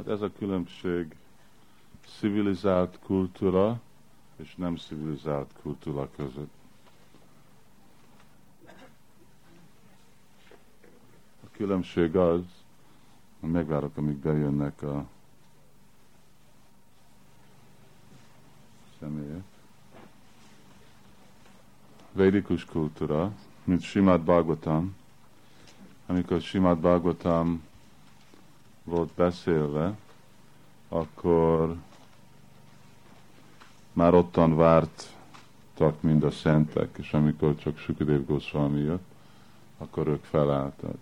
Hát ez a különbség civilizált kultúra és nem civilizált kultúra között. A különbség az, hogy megvárok, amíg bejönnek a személyek. Védikus kultúra, mint Simad Bhagavatam, amikor Simad Bhagavatam volt beszélve, akkor már ottan vártak mind a szentek, és amikor csak Sukadev Goswami jött, akkor ők felálltak.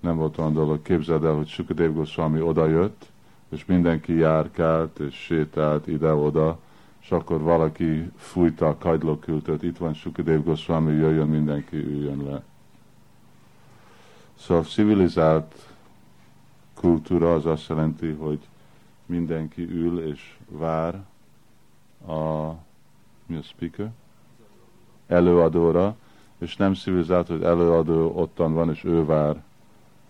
Nem volt olyan dolog, képzeld el, hogy Sukadev Goswami oda jött, és mindenki járkált, és sétált ide-oda, és akkor valaki fújta a kagylókültöt, itt van Sukadev Goswami, jöjjön mindenki, üljön le. Szóval civilizált kultúra az azt jelenti, hogy mindenki ül és vár a, mi a speaker? Előadóra, és nem civilizált, hogy előadó ottan van, és ő vár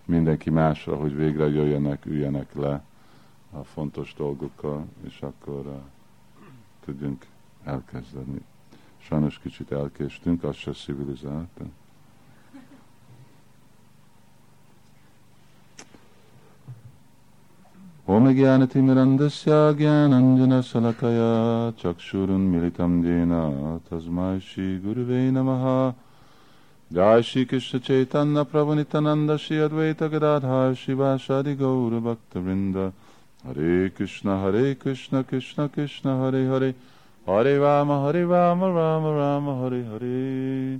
mindenki másra, hogy végre jöjjenek, üljenek le a fontos dolgokkal, és akkor uh, tudjunk elkezdeni. Sajnos kicsit elkéstünk, az se civilizált. De... Shri Krishna Chaitanya Prabhu Nityananda Shri Advaita Gadadhar Shiva Shadi Gaura Bhakta Vrinda Hare Krishna Hare Krishna Krishna Krishna Hare Hare Hare Rama Hare Rama Rama Rama Hare Hare.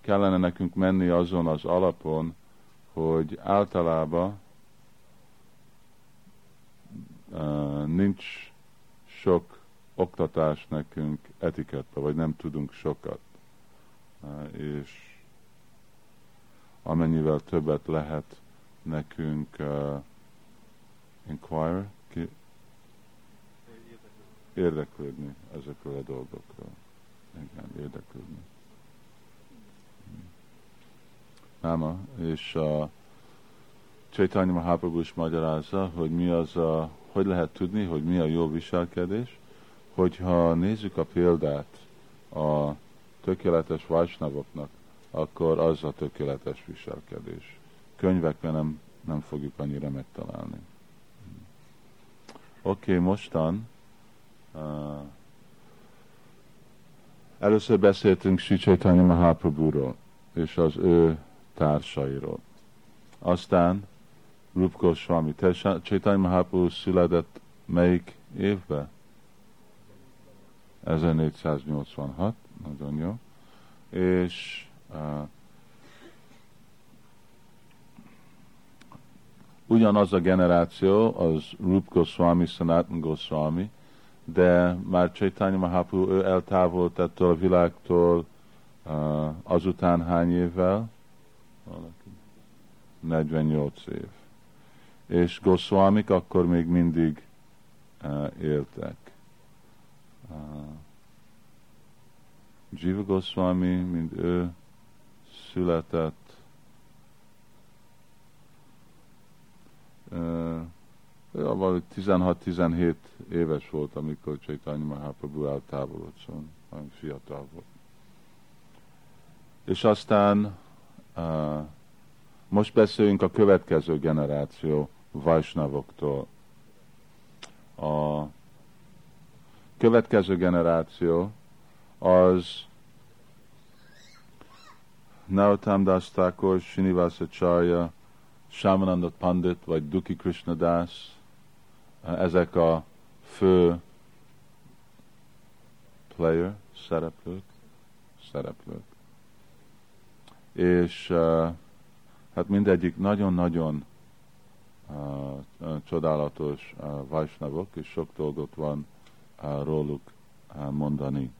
Kellene nekünk menni azon az alapon, hogy általában uh, nincs sok oktatás nekünk etiketta, vagy nem tudunk sokat. Uh, és amennyivel többet lehet nekünk uh, inquire, ki, érdeklődni ezekről a dolgokról. Igen, érdeklődni. Náma, és a Csaitanya Mahaprabhu is magyarázza, hogy mi az a, hogy lehet tudni, hogy mi a jó viselkedés, hogyha nézzük a példát a tökéletes vajsnavoknak, akkor az a tökéletes viselkedés. Könyvekben nem, nem fogjuk annyira megtalálni. Oké, okay, mostan uh, először beszéltünk Sri Chaitanya Mahaprabhu-ról, és az ő társairól. Aztán Rup Goswami, Chaitanya Mahaprabhu született melyik évben? 1486, nagyon jó. És uh, ugyanaz a generáció, az Rup Goswami, Sanatan Goswami, de már Chaitanya Mahaprabhu, ő eltávolt ettől a világtól uh, azután hány évvel? Valaki. 48 év. És Goswamik akkor még mindig uh, éltek. Uh, Jiva Goswami, mint ő született, uh, 16-17 éves volt, amikor Chaitanya Mahaprabhu eltávolodott, szóval nagyon fiatal volt. És aztán most beszéljünk a következő generáció Vajsnavoktól. A következő generáció az Nautam Das Thakur, Charya, Shamananda Pandit vagy Duki Krishna Das, ezek a fő player, szereplők, szereplők és hát mindegyik nagyon-nagyon csodálatos vajsnavok, és sok dolgot van róluk mondani.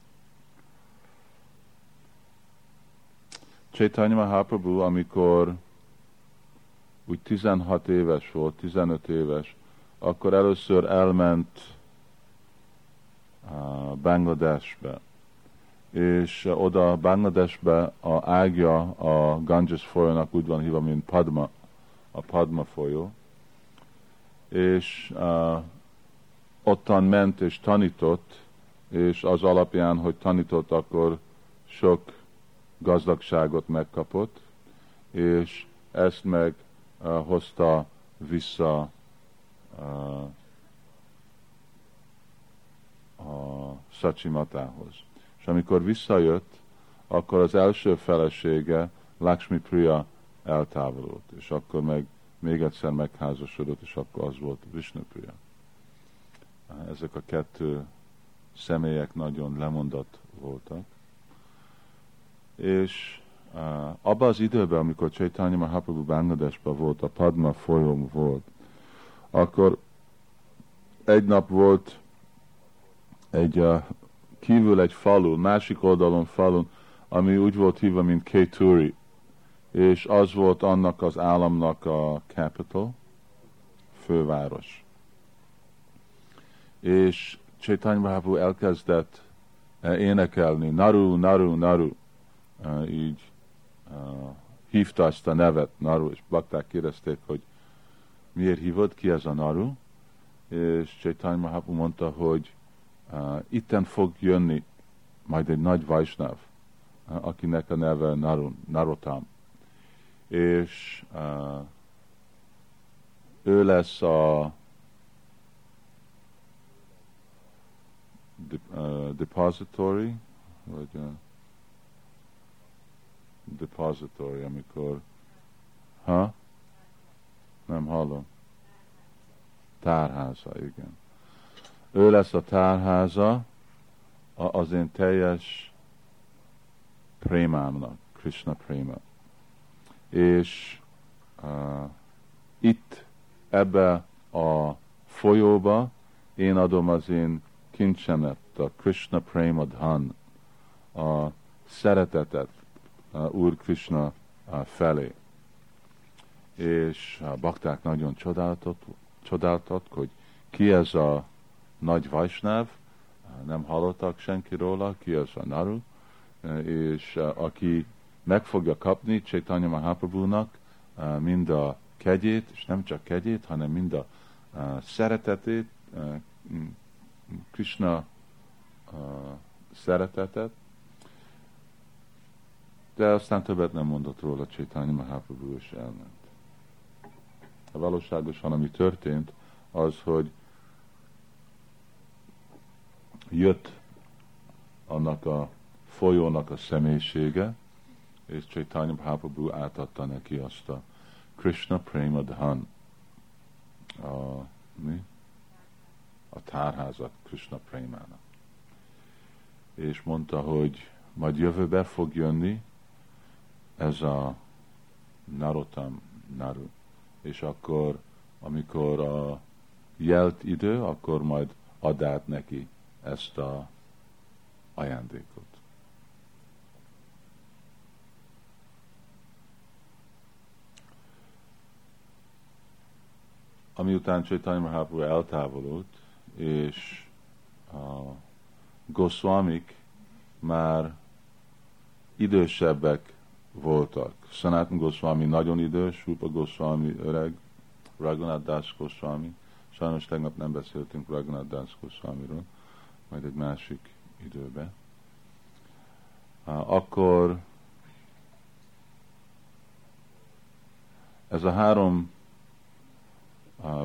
Chaitanya Mahaprabhu, amikor úgy 16 éves volt, 15 éves, akkor először elment Bangladesbe, és oda Bangladesbe a ágya a Ganges folyónak úgy van hívva, mint Padma, a Padma folyó, és uh, ottan ment és tanított, és az alapján, hogy tanított, akkor sok gazdagságot megkapott, és ezt meg uh, hozta vissza uh, a Sacsimatához. És amikor visszajött, akkor az első felesége, Lakshmi Priya eltávolult, és akkor meg még egyszer megházasodott, és akkor az volt Vishnu Priya. Ezek a kettő személyek nagyon lemondott voltak. És uh, abban az időben, amikor Chaitanya Mahaprabhu Bangladesben volt, a Padma folyó volt, akkor egy nap volt egy uh, kívül egy falu, másik oldalon falun, ami úgy volt hívva, mint Kéturi, és az volt annak az államnak a capital, főváros. És Chaitanya Mahaprabhu elkezdett uh, énekelni, Naru, Naru, Naru, uh, így uh, hívta azt a nevet, Naru, és bakták kérdezték, hogy miért hívod, ki ez a Naru, és Chaitanya Mahaprabhu mondta, hogy uh, itten fog jönni majd egy nagy Vajsnav, uh, akinek a neve Narun, Narotam. És uh, ő lesz a de, uh, depository, vagy uh, depository, amikor ha? Nem hallom. Tárháza, igen ő lesz a tárháza az én teljes prémámnak, Krishna préma. És uh, itt, ebbe a folyóba én adom az én kincsemet, a Krishna Prema Dhan, a szeretetet a Úr Krishna felé. És a bakták nagyon csodáltat, csodáltat, hogy ki ez a nagy Vajsnáv, nem hallottak senki róla, ki az a Naru, és aki meg fogja kapni Chaitanya Mahaprabhu-nak mind a kegyét, és nem csak kegyét, hanem mind a szeretetét, Krishna szeretetet, de aztán többet nem mondott róla Chaitanya Mahaprabhu, és elment. A valóságosan, ami történt, az, hogy jött annak a folyónak a személyisége, és Chaitanya Mahaprabhu átadta neki azt a Krishna Prema Dhan, a, mi? a tárházat Krishna Premának. És mondta, hogy majd jövőbe fog jönni ez a Narotam Naru, és akkor, amikor a jelt idő, akkor majd ad át neki ezt a ajándékot. Ami után Chaitanya Mahaprabhu eltávolult, és a Goswamik már idősebbek voltak. Sanatan Goswami nagyon idős, Rupa Goswami öreg, Raghunath Das Goswami. Sajnos tegnap nem beszéltünk Raghunath Das Goswamiról majd egy másik időbe, akkor ez a három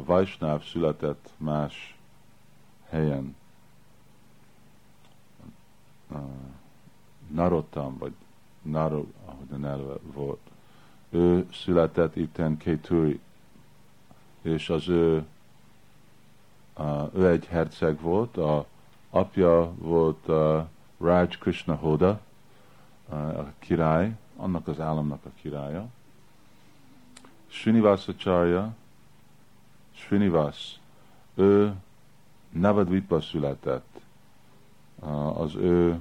Vajsnáv született más helyen. Narottam, vagy Naro, a neve volt. Ő született itten Kéturi, és az ő, ő egy herceg volt, a apja volt uh, Raj Krishna Hoda, uh, a király, annak az államnak a királya. Srinivasacharya, Srinivas, ő Navadvipa született. Uh, az ő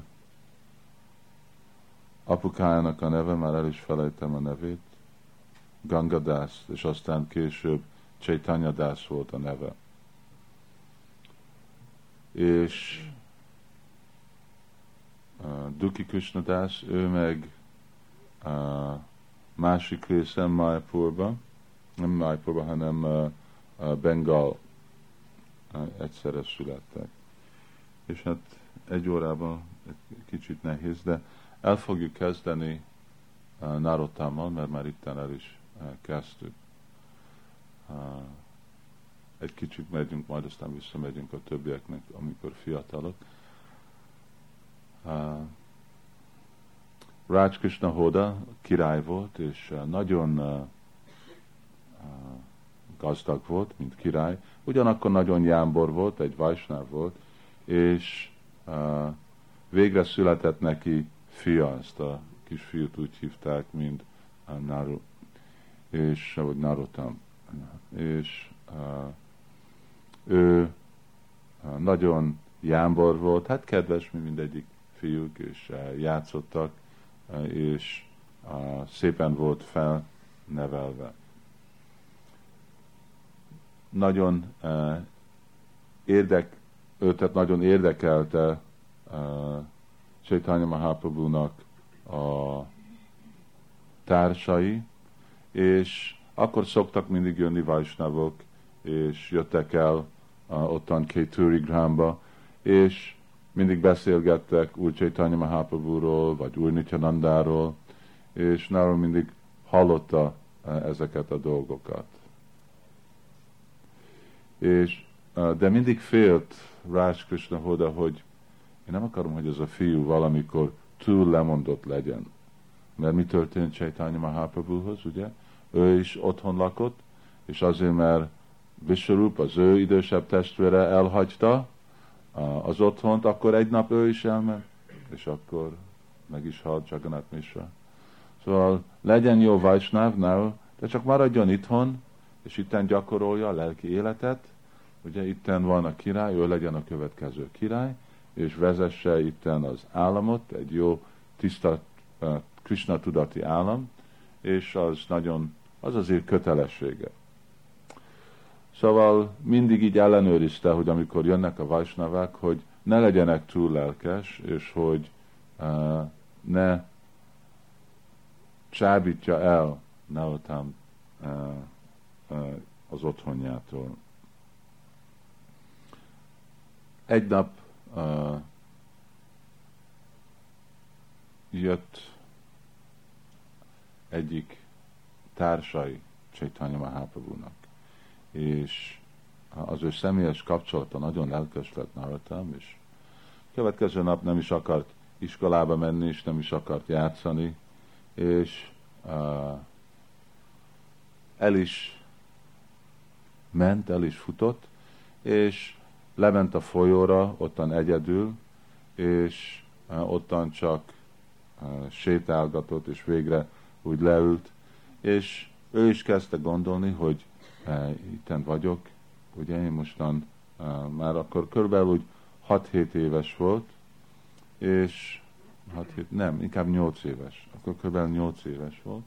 apukájának a neve, már el is felejtem a nevét, Gangadász, és aztán később Chaitanya Das volt a neve és Duki Krishnadász, ő meg uh, másik részen Maipurba, nem Maipurba, hanem uh, Bengal uh, egyszerre születtek. És hát egy órában egy kicsit nehéz, de el fogjuk kezdeni uh, Narotámmal, mert már itt el is uh, kezdtük. Uh, egy kicsit megyünk, majd aztán visszamegyünk a többieknek, amikor fiatalok. Uh, Raj Krishna Hoda király volt, és uh, nagyon uh, gazdag volt, mint király, ugyanakkor nagyon jámbor volt, egy vajsnáv volt, és uh, végre született neki fia, ezt a kisfiút úgy hívták, mint uh, Naru, és, vagy Narutam, és uh, ő nagyon jámbor volt, hát kedves, mint mindegyik fiúk, és uh, játszottak, uh, és szépen volt felnevelve. Nagyon uh, érdek, őt nagyon érdekelte Chaitanya Mahaprabhu-nak a társai, és akkor szoktak mindig jönni Vajsnavok, és jöttek el uh, ottan Kétúri Gramba, és mindig beszélgettek Úr Chaitanya Mahaprabhu-ról, vagy Úr Nityanandáról, és nálam mindig hallotta uh, ezeket a dolgokat. És, uh, de mindig félt Rás Krishna Hoda, hogy én nem akarom, hogy ez a fiú valamikor túl lemondott legyen. Mert mi történt Chaitanya Mahaprabhuhoz, ugye? Ő is otthon lakott, és azért, mert Visharup, az ő idősebb testvére elhagyta az otthont, akkor egy nap ő is elment, és akkor meg is halt Jagannath Mishra. Szóval legyen jó Vajsnávnál, de csak maradjon itthon, és itten gyakorolja a lelki életet. Ugye itten van a király, ő legyen a következő király, és vezesse itten az államot, egy jó, tiszta uh, Krishna tudati állam, és az nagyon, az azért kötelessége. Szóval mindig így ellenőrizte, hogy amikor jönnek a vajsnavák, hogy ne legyenek túl lelkes, és hogy uh, ne csábítja el Naotam uh, uh, az otthonjától. Egy nap uh, jött egyik társai Chaitanya Mahaprabhu-nak, és az ő személyes kapcsolata nagyon lelkes lett Naratam, és következő nap nem is akart iskolába menni, és nem is akart játszani, és uh, el is ment, el is futott, és lement a folyóra, ottan egyedül, és uh, ottan csak uh, sétálgatott, és végre úgy leült, és ő is kezdte gondolni, hogy itten vagyok, ugye én mostan uh, már akkor körülbelül úgy 6-7 éves volt, és 6 7, nem, inkább 8 éves, akkor körülbelül 8 éves volt,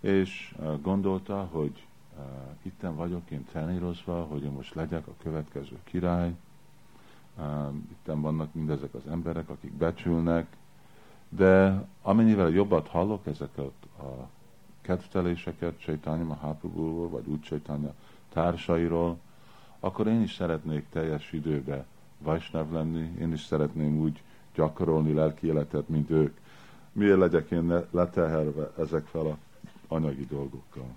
és uh, gondolta, hogy uh, itten vagyok én trenírozva, hogy én most legyek a következő király, uh, itten vannak mindezek az emberek, akik becsülnek, de amennyivel jobbat hallok ezeket a kedvteléseket Csaitanya Mahaprabhu-ról, vagy úgy Csaitanya társairól, akkor én is szeretnék teljes időbe Vajsnav lenni, én is szeretném úgy gyakorolni lelki életet, mint ők. Miért legyek én leteherve ezek fel a anyagi dolgokkal?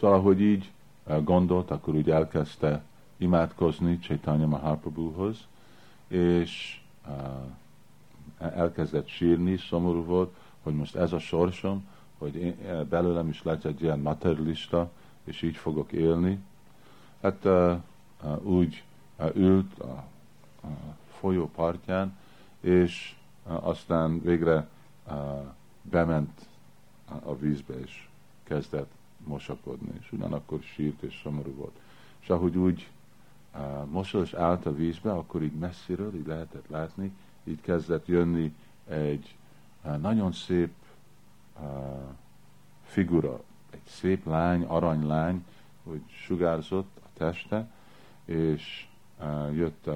Szóval, hogy így eh, gondolt, akkor úgy elkezdte imádkozni Chaitanya Mahaprabhuhoz, és uh, elkezdett sírni, szomorú volt, hogy most ez a sorsom, hogy én, eh, belőlem is lesz egy ilyen materialista, és így fogok élni. Hát uh, uh, úgy uh, ült a, a folyó partján, és uh, aztán végre uh, bement a vízbe, és kezdett mosakodni, és ugyanakkor sírt és szomorú volt. És ahogy úgy uh, mosol és állt a vízbe, akkor így messziről, így lehetett látni, így kezdett jönni egy nagyon szép figura, egy szép lány, aranylány, hogy sugárzott a teste, és jött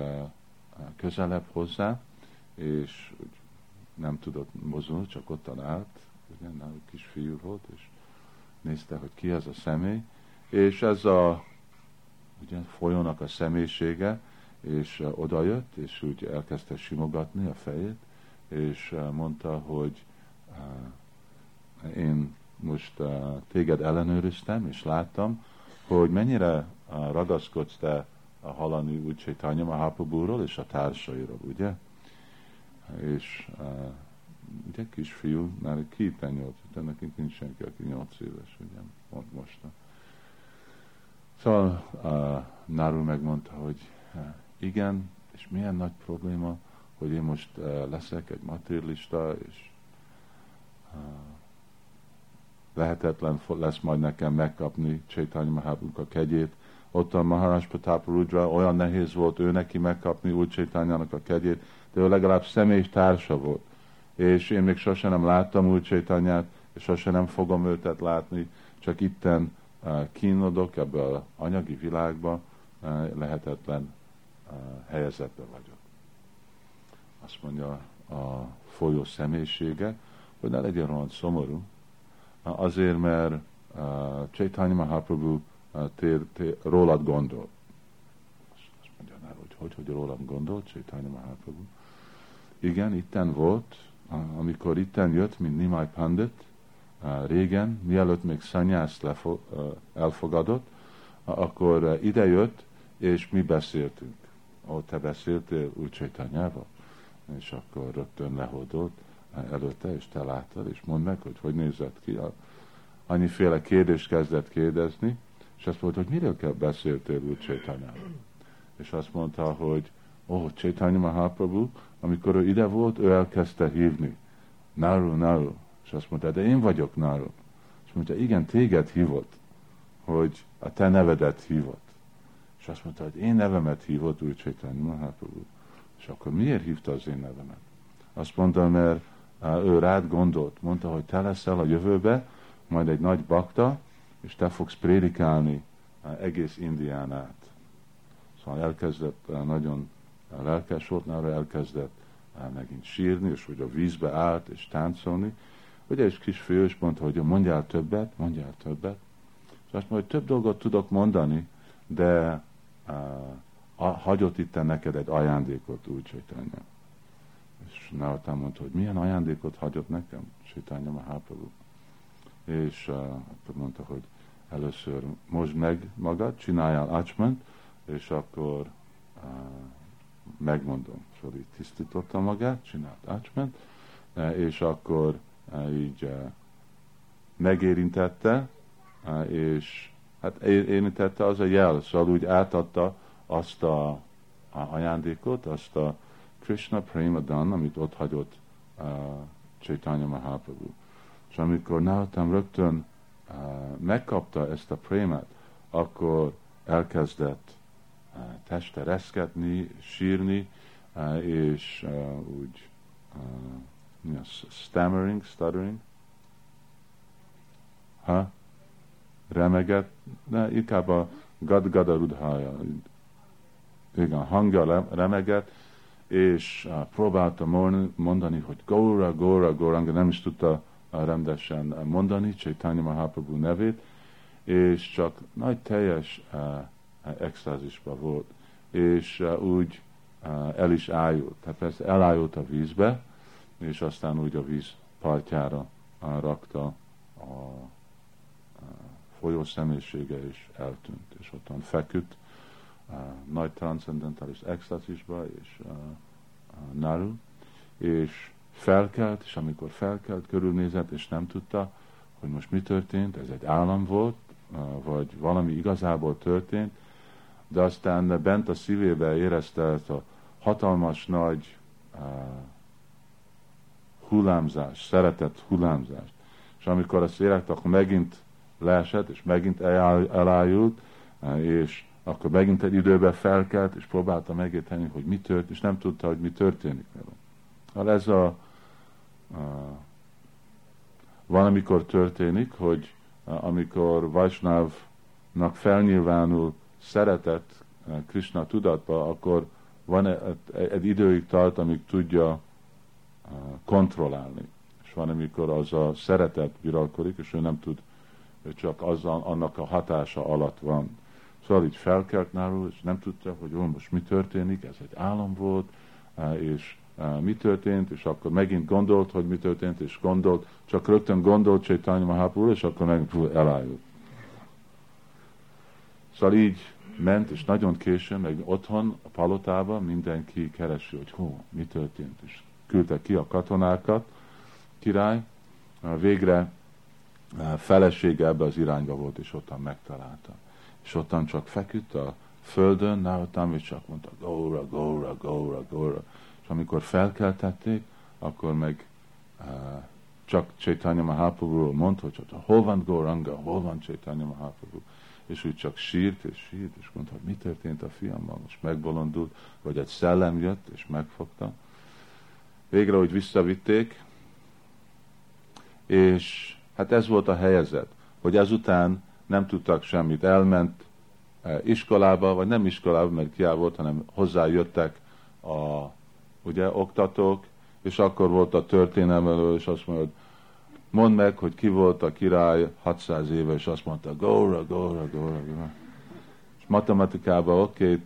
közelebb hozzá, és nem tudott mozdulni, csak ott állt, ugye, náluk fiú volt, és nézte, hogy ki ez a személy, és ez a ugye, folyónak a személyisége, és odajött, és úgy elkezdte simogatni a fejét, és mondta, hogy én most téged ellenőriztem, és láttam, hogy mennyire ragaszkodsz te a halani úgy Chaitanya Mahaprabhuról és a társairól, ugye? És ugye kisfiú, már képen nyolc, de nekünk nincs senki, aki nyolc éves, ugye, mond most. Szóval Naru megmondta, hogy igen, és milyen nagy probléma, hogy én most uh, leszek egy materialista, és uh, lehetetlen lesz majd nekem megkapni Chaitanya Mahaprabhu a kegyét, ott a Maharaj Pratap Rudra, olyan nehéz volt ő neki megkapni úgy Csétányának a kegyét, de ő legalább személyes társa volt. És én még sosem nem láttam úgy Csétányát, és sosem nem fogom őtet látni, csak itten uh, kínodok ebbe az anyagi világba, lehetetlen helyzetben vagyok. Azt mondja a folyó személyisége, hogy ne legyen olyan szomorú, azért, mert uh, Chaitanya Mahaprabhu tér, tér, rólad gondol. Azt mondja, már, hogy hogy, hogy rólad gondol, Csaitanya Mahaprabhu. Igen, itten volt, amikor itten jött, mint Nimai Pandit, régen, mielőtt még szanyászt elfogadott, akkor ide jött, és mi beszéltünk. Ó, te beszéltél úgy Csaitanyával? És akkor rögtön lehódolt előtte, és te láttad, és mondd meg, hogy hogy nézett ki. Annyiféle kérdést kezdett kérdezni, és azt mondta, hogy miről kell beszéltél úgy Csaitanyával. És azt mondta, hogy ó, oh, Chaitanya Mahaprabhu, amikor ő ide volt, ő elkezdte hívni. Naru, Naru. És azt mondta, de én vagyok Naru. És mondta, igen, téged hívott, hogy a te nevedet hívott. És azt mondta, hogy én nevemet hívott úgy Chaitanya Mahaprabhu. És akkor miért hívta az én nevemet? Azt mondta, mert ő rád gondolt. Mondta, hogy te leszel a jövőbe, majd egy nagy bakta, és te fogsz prédikálni egész Indián át. Szóval elkezdett nagyon lelkes volt, nála elkezdett megint sírni, és hogy a vízbe állt, és táncolni. Ugye, és kisfiú is mondta, hogy mondjál többet, mondjál többet. És azt mondja, hogy több dolgot tudok mondani, de uh, hagyott itt neked egy ajándékot, úgy Csaitanya. És Naután mondta, hogy milyen ajándékot hagyott nekem, Csaitanya Mahaprabhu és uh, akkor mondta, hogy először most meg magad, csináljál ácsment, és akkor uh, megmondom. Szóval tisztította magát, csinált ácsment, uh, és akkor uh, így uh, megérintette, és hát érintette az a jel, szóval úgy átadta azt a, ajándékot, azt a Krishna Prema Dan, amit ott hagyott uh, Chaitanya Mahaprabhu. És amikor Nahatan rögtön uh, megkapta ezt a prémát, akkor elkezdett uh, teste reszketni, sírni, uh, és uh, úgy uh, mi az, stammering, stuttering, ha? Remeget, de inkább a gadgada rudhája, igen, hangja remeget, és uh, próbálta mondani, hogy Góra, Góra, Góra, nem is tudta rendesen mondani, Chaitanya Mahaprabhu nevét, és csak nagy teljes uh, extázisban volt, és úgy el is ájult. Tehát persze elájult a vízbe, és aztán úgy a víz partjára rakta a, a folyó személyisége, és eltűnt, és ottan feküdt nagy transzendentális extázisba, és naru, és felkelt, és amikor felkelt, körülnézett, és nem tudta, hogy most mi történt, ez egy állam volt, vagy valami igazából történt, de aztán bent a szívébe érezte ezt a hatalmas nagy uh, hullámzás, szeretett hullámzást. És amikor azt érezte, akkor megint leesett, és megint elájult, és akkor megint egy időben felkelt, és próbálta megérteni, hogy mi történt, és nem tudta, hogy mi történik vele. Hát ez a van, amikor történik, hogy amikor Vajsnávnak felnyilvánul szeretet Krishna tudatba, akkor van egy, egy időig tart, amíg tudja kontrollálni. És van, amikor az a szeretet viralkodik, és ő nem tud, ő csak azzal, annak a hatása alatt van. Szóval így felkelt nálul, és nem tudta, hogy ó, most mi történik, ez egy álom volt, és mi történt, és akkor megint gondolt, hogy mi történt, és gondolt, csak rögtön gondolt Chaitanya Mahaprabhu, és akkor meg elájult. Szóval így ment, és nagyon későn, meg otthon, a palotában mindenki keresi, hogy hó, mi történt, és küldte ki a katonákat, király, végre felesége ebbe az irányba volt, és ottan megtalálta. És ottan csak feküdt a földön, nálatam, és csak mondta, góra, góra, góra, góra. És amikor felkeltették, akkor meg uh, csak Chaitanya Mahaprabhu mondta, hogy hol van Gauranga, hol van Chaitanya Mahaprabhu és úgy csak sírt és sírt, és mondta, hogy mi történt a fiammal, most megbolondult, vagy egy szellem jött, és megfogta. Végre, hogy visszavitték, és hát ez volt a helyzet, hogy ezután nem tudtak semmit, elment eh, iskolába, vagy nem iskolába, mert kiáll volt, hanem hozzájöttek a ugye, oktatók, és akkor volt a történelmelő, és azt mondja, hogy mondd meg, hogy ki volt a király 600 éve, és azt mondta, góra, góra, góra, góra. És matematikában, oké, okay,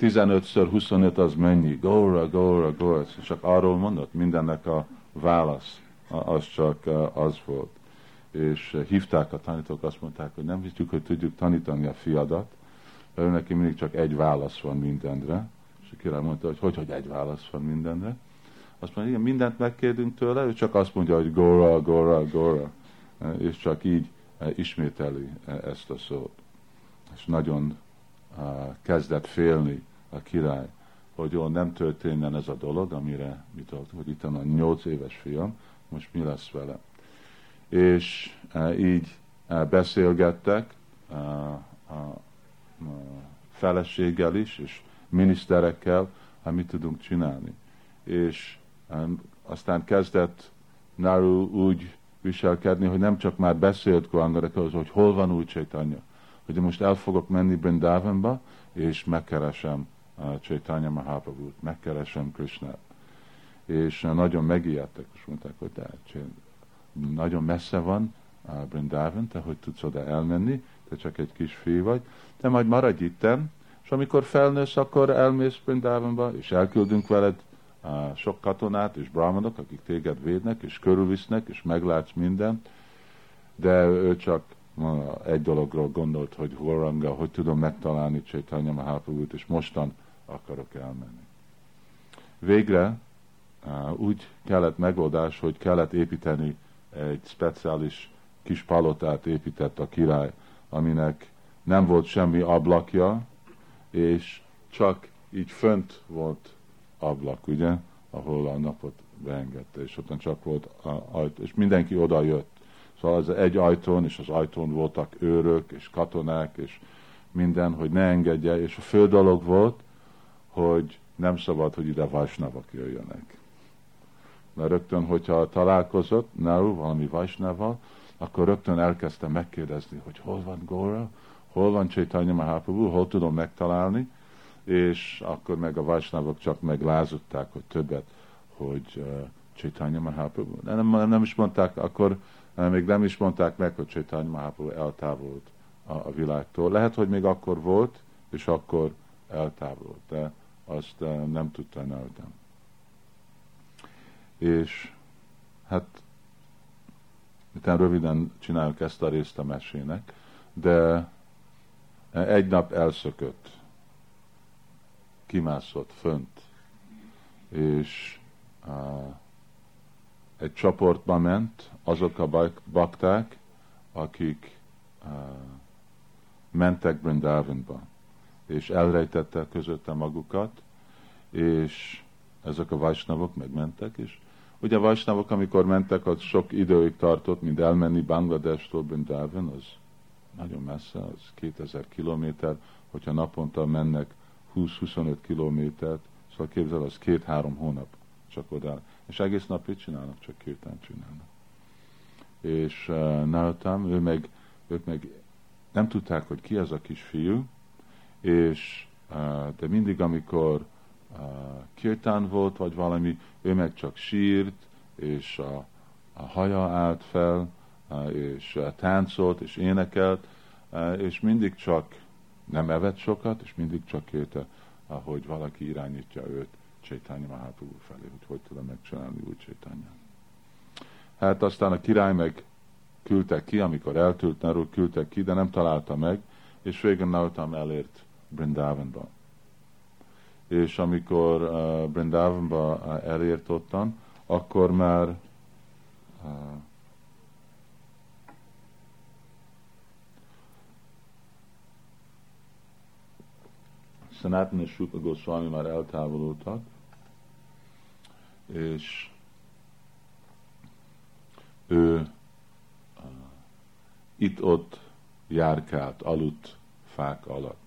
15-ször 25 az mennyi, góra, góra, góra. És csak arról mondott, mindennek a válasz, az csak az volt. És hívták a tanítók, azt mondták, hogy nem hiszük, hogy tudjuk tanítani a fiadat, mert neki mindig csak egy válasz van mindenre. És a király mondta, hogy hogy, hogy egy válasz van mindenre. Azt mondja, igen, mindent megkérdünk tőle, ő csak azt mondja, hogy gora, gora, gora, és csak így ismételi ezt a szót. És nagyon kezdett félni a király, hogy jó, nem történjen ez a dolog, amire mit tudok, hogy itt a nyolc éves fiam, most mi lesz vele. És uh, így uh, beszélgettek uh, a, feleséggel is, és miniszterekkel, hogy mit tudunk csinálni. És aztán kezdett Naru úgy viselkedni, hogy nem csak már beszélt Kuangarekához, hogy hol van új Csaitanya, hogy most el fogok menni Brindavanba, és megkeresem Chaitanya Mahaprabhu-t, megkeresem Krishnát. És nagyon megijedtek, és mondták, hogy de, nagyon messze van uh, Brindavan, te hogy tudsz oda elmenni, te csak egy kis fiú vagy, te majd maradj itten, és amikor felnősz, akkor elmész Brindavanba, és elküldünk veled sok katonát és brahmanok, akik téged védnek, és körülvisznek, és meglátsz mindent, de ő csak egy dologról gondolt, hogy Horanga, hogy tudom megtalálni Csaitanya Mahaprabhut, és mostan akarok elmenni. Végre úgy kellett megoldás, hogy kellett építeni egy speciális kis palotát épített a király, aminek nem volt semmi ablakja, és csak így fönt volt ablak, ugye, ahol a napot beengedte, és ott csak volt ajtó, és mindenki oda jött. Szóval az egy ajtón, és az ajtón voltak őrök, és katonák, és minden, hogy ne engedje, és a fő dolog volt, hogy nem szabad, hogy ide vajsnavak jöjjenek. Mert rögtön, hogyha találkozott Naru valami vajsnával, akkor rögtön elkezdte megkérdezni, hogy hol van Góra, hol van Chaitanya Mahaprabhu, hol tudom megtalálni, és akkor meg a vajsnávok csak meglázották, hogy többet, hogy uh, Chaitanya Mahaprabhu. Nem, nem is mondták, akkor még nem is mondták meg, hogy Chaitanya Mahaprabhu eltávolult a, a világtól. Lehet, hogy még akkor volt, és akkor eltávolult, de azt uh, nem tudta Nardam. És hát utána röviden csináljuk ezt a részt a mesének, de egy nap elszökött kimászott fönt, és uh, egy csoportba ment, azok a bakták, akik uh, mentek Brindavanba, és elrejtettek közötte magukat, és ezek a vajsnavok megmentek, és ugye a vajsnavok, amikor mentek, az sok időig tartott, mint elmenni Bangladestól Brindavan, az nagyon messze, az 2000 kilométer, hogyha naponta mennek 20-25 kilométert, szóval képzel, az két-három hónap csak oda. És egész nap mit csinálnak? Csak kirtán csinálnak. És uh, Nautam, ő meg, ők meg nem tudták, hogy ki az a kisfiú, és uh, de mindig, amikor kirtán volt, vagy valami, ő meg csak sírt, és a, a haja állt fel, és táncolt, és énekelt, és mindig csak nem evett sokat, és mindig csak kérte, hogy valaki irányítja őt Csaitanya Mahaprabhu felé, hogy hogy tudom megcsinálni úgy Csaitanya. Hát aztán a király meg küldtek ki, amikor eltűnt Naru, küldtek ki, de nem találta meg, és végén Nautam elért Brindavanba. És amikor uh, Brindavanba uh, elért ottan, akkor már uh, Sanatana és Supa Goswami már eltávolultak, és ő uh, itt-ott járkált, aludt fák alatt.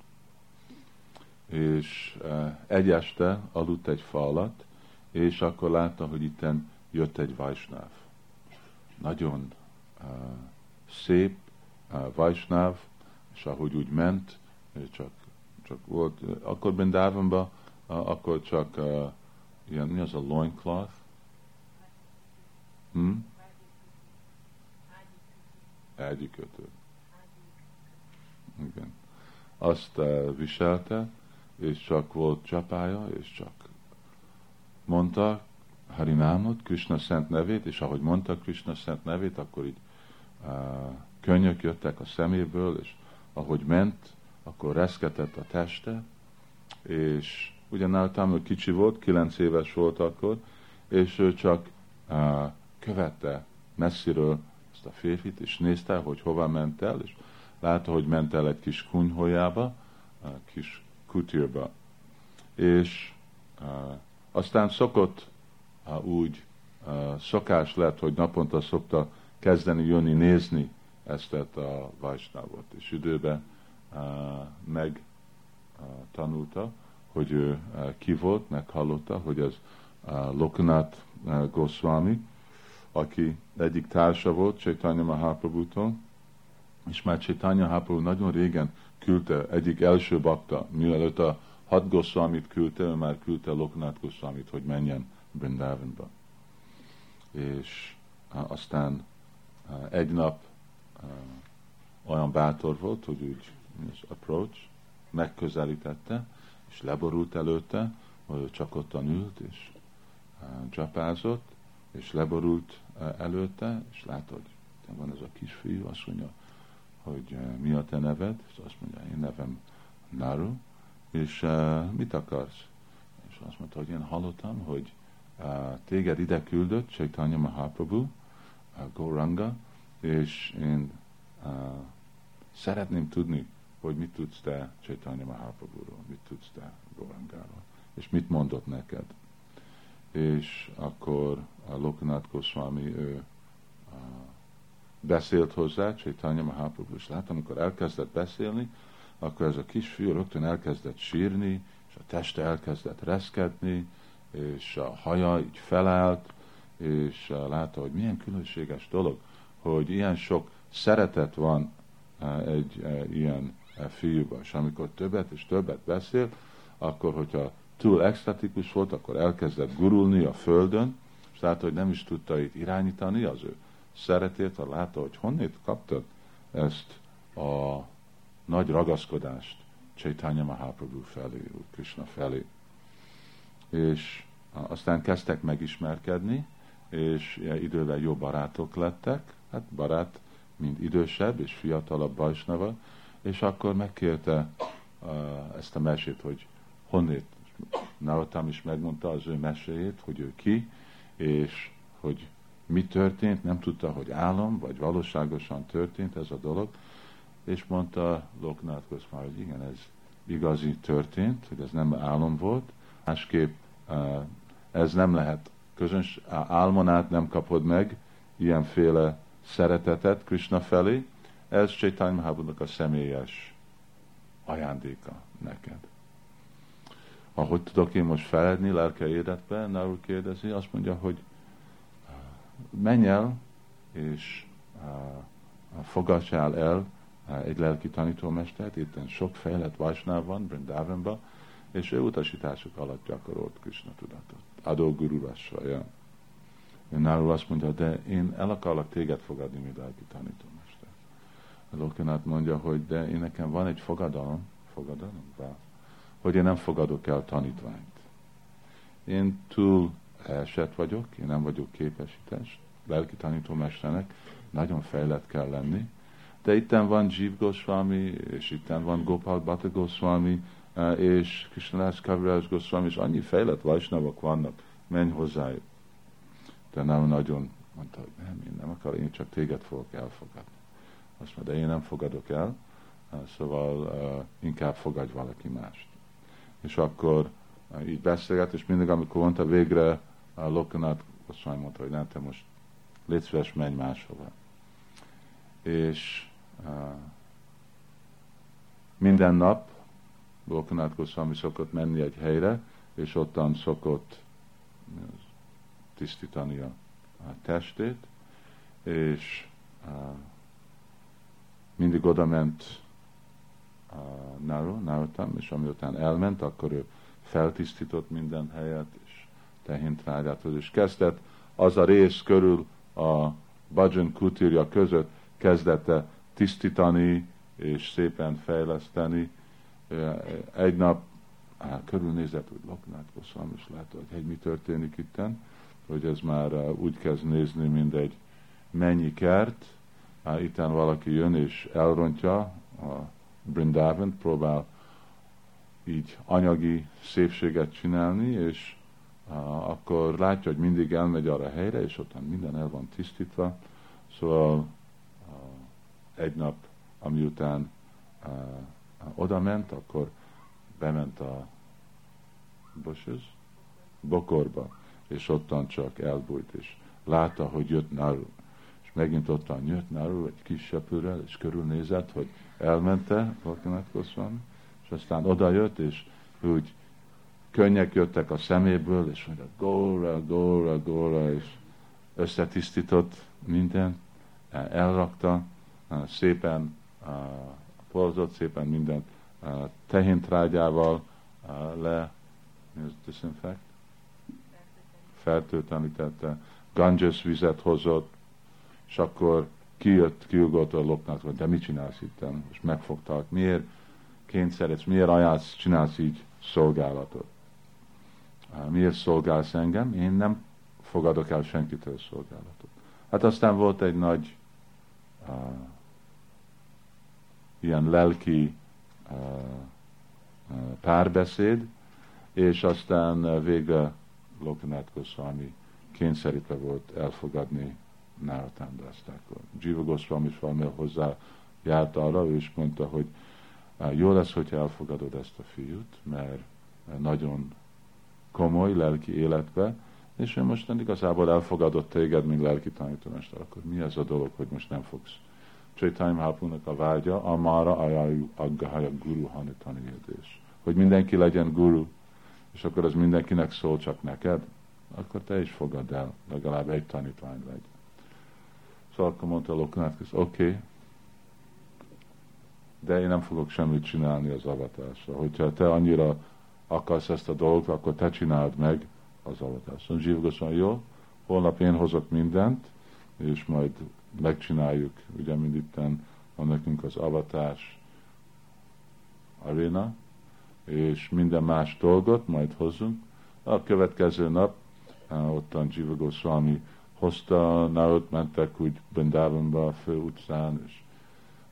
És uh, egy este aludt egy fa alatt, és akkor látta, hogy itten jött egy vajsnáv. Nagyon uh, szép uh, vajsnáv, és ahogy úgy ment, csak, csak volt, akkor Bendávonban, uh, akkor csak ilyen, mi az a loincloth? Hm? Ágyikötő. Igen. Azt viselte, és csak volt csapája, és csak mondta Harinámot, Krishna szent nevét, és ahogy mondta Krishna szent nevét, akkor így uh, könnyök jöttek a szeméből, és ahogy ment, akkor reszketett a teste, és ugyanáltalán ő kicsi volt, kilenc éves volt akkor, és ő csak uh, követte messziről ezt a férfit, és nézte, hogy hova ment el, és látta, hogy ment el egy kis kunyhójába, kis kutírba. És uh, aztán szokott uh, úgy, uh, szokás lett, hogy naponta szokta kezdeni jönni nézni ezt a vajsnávot, és időben uh, meg uh, hogy ő uh, ki volt, meghallotta, hogy ez uh, Lokanat uh, Goswami, aki egyik társa volt Chaitanya Mahaprabhu-tól, és már Chaitanya Mahaprabhu nagyon régen küldte egyik első bakta, mielőtt a hat Goswamit küldte, ő már küldte Loknath Goswamit, hogy menjen Brindavanba. És aztán egy nap olyan bátor volt, hogy úgy az approach, megközelítette, és leborult előtte, hogy csak ottan ült, és csapázott, és leborult előtte, és látod, van ez a kisfiú, azt mondja, hogy mi a te neved, és azt mondja, én nevem Naru, és uh, mit akarsz? És azt mondta, hogy én hallottam, hogy uh, téged ide küldött Chaitanya Mahaprabhu, uh, Goranga, és én uh, szeretném tudni, hogy mit tudsz te Chaitanya Mahaprabhu-ról, mit tudsz te Gorangáról, és mit mondott neked. És akkor a Lokanath Goswami ő uh, beszélt hozzá, Chaitanya Mahaprabhu, és láttam, amikor elkezdett beszélni, akkor ez a kisfiú rögtön elkezdett sírni, és a teste elkezdett reszkedni, és a haja így felállt, és látta, hogy milyen különbséges dolog, hogy ilyen sok szeretet van eh, egy eh, ilyen eh, fiúban, és amikor többet és többet beszél, akkor, hogyha túl extatikus volt, akkor elkezdett gurulni a földön, és látta, hogy nem is tudta itt irányítani az ő szeretét, ha látta, hogy honnét kaptad ezt a nagy ragaszkodást Chaitanya Mahaprabhu felé, Krishna felé. És aztán kezdtek megismerkedni, és idővel jó barátok lettek, hát barát, mind idősebb és fiatalabb Bajsnava, és akkor megkérte uh, ezt a mesét, hogy honnét. Naotam is megmondta az ő meséjét, hogy ő ki, és hogy mi történt, nem tudta, hogy álom, vagy valóságosan történt ez a dolog, és mondta Loknath Goswami, hogy igen, ez igazi történt, hogy ez nem álom volt, másképp ez nem lehet közöns álmon át nem kapod meg ilyenféle szeretetet Krishna felé, ez Chaitanya Mahaprabhu-nak a személyes ajándéka neked. Ahogy tudok én most feledni lelke életbe, Naru kérdezi, azt mondja, hogy menj el, és fogadjál el egy lelki tanítómestert, itt sok fejlett Vajsnáv van, Brindavanban, és ő utasítások alatt gyakorolt Krishna tudatot. Adó Guru Vasvaja. Náról azt mondja, de én el akarlak téged fogadni, mint lelki tanítómester. A Lokanát mondja, hogy de én nekem van egy fogadalom, fogadalom, Bá, hogy én nem fogadok el tanítványt. Én túl elsett vagyok, én nem vagyok képesítés, lelki tanítómesternek nagyon fejlett kell lenni, de itten van Jeev Goswami, és itten van Gopal Bhatta Goswami, eh, és Krishnalás Kaviraj Goswami, és annyi fejlett vajsnavok vannak, menj hozzájuk. De nem nagyon mondta, nem, én nem akarok, én csak téged fogok elfogadni. Azt mondta, de én nem fogadok el, eh, szóval uh, inkább fogadj valaki mást. És akkor uh, így beszélget, és mindig, amikor mondta végre, a uh, Lokanat Goswami mondta, hogy nem, te most légy szíves, menj máshova. És uh, minden nap Lokanat Goswami szokott menni egy helyre, és ottan szokott tisztítani a, testét, és uh, mindig oda ment uh, Naru, Narutam, és amiután elment, akkor ő feltisztított minden helyet, rájától, és kezdett az a rész körül a Bajan kutirja között kezdette tisztítani és szépen fejleszteni. Egy nap á, körülnézett, hogy Loknát Koszam, és látta, hogy egy mi történik itten, hogy ez már úgy kezd nézni, mint egy mennyi kert, itten valaki jön és elrontja a Brindavan, próbál így anyagi szépséget csinálni, és akkor látja, hogy mindig elmegy arra a helyre, és ott minden el van tisztítva. Szóval egy nap, amiután oda ment, akkor bement a bushes, bokorba, és ottan csak elbújt, és látta, hogy jött Naru. És megint ottan jött Naru egy kis sepőrrel, és körülnézett, hogy elmente Vakinat Koszvami, és aztán oda jött, és úgy könnyek jöttek a szeméből, és mondja, góra, góra, góra, és összetisztított minden, elrakta, szépen polzott, szépen minden tehintrágyával le, mi az disinfect? Fertőtlenítette, ganges vizet hozott, és akkor kijött, kiugott a lopnak, hogy de mit csinálsz itt? És megfogtak. Miért kényszerítsz, miért ajánlsz, csinálsz így szolgálatot? Miért szolgálsz engem? Én nem fogadok el senkitől szolgálatot. Hát aztán volt egy nagy uh, ilyen lelki uh, párbeszéd, és aztán végre Lokanath Goswami kényszerítve volt elfogadni Narottam Dastákot. Jiva Goswami is valami hozzá járt arra, ő is mondta, hogy jó lesz, hogyha elfogadod ezt a fiút, mert nagyon komoly lelki életbe, és ő most igazából elfogadott téged, mint lelki tanítómester, akkor mi ez a dolog, hogy most nem fogsz? Chaitanya Mahaprabhunak a vágya, amára ajájú aggahaja guru hanitani érdés. Hogy mindenki legyen guru, és akkor az mindenkinek szól csak neked, akkor te is fogad el, legalább egy tanítvány legyen. Szóval akkor mondta Loknát, oké, okay, de én nem fogok semmit csinálni az avatásra. Hogyha te annyira akarsz ezt a dolgot, akkor te csináld meg az. Szóval Zsív jó, holnap én hozok mindent, és majd megcsináljuk, ugye mind itten van nekünk az avatás aréna, és minden más dolgot majd hozunk. A következő nap ottan Jiva Goswami hozta, na ott mentek úgy Bendávonba a fő utcán, és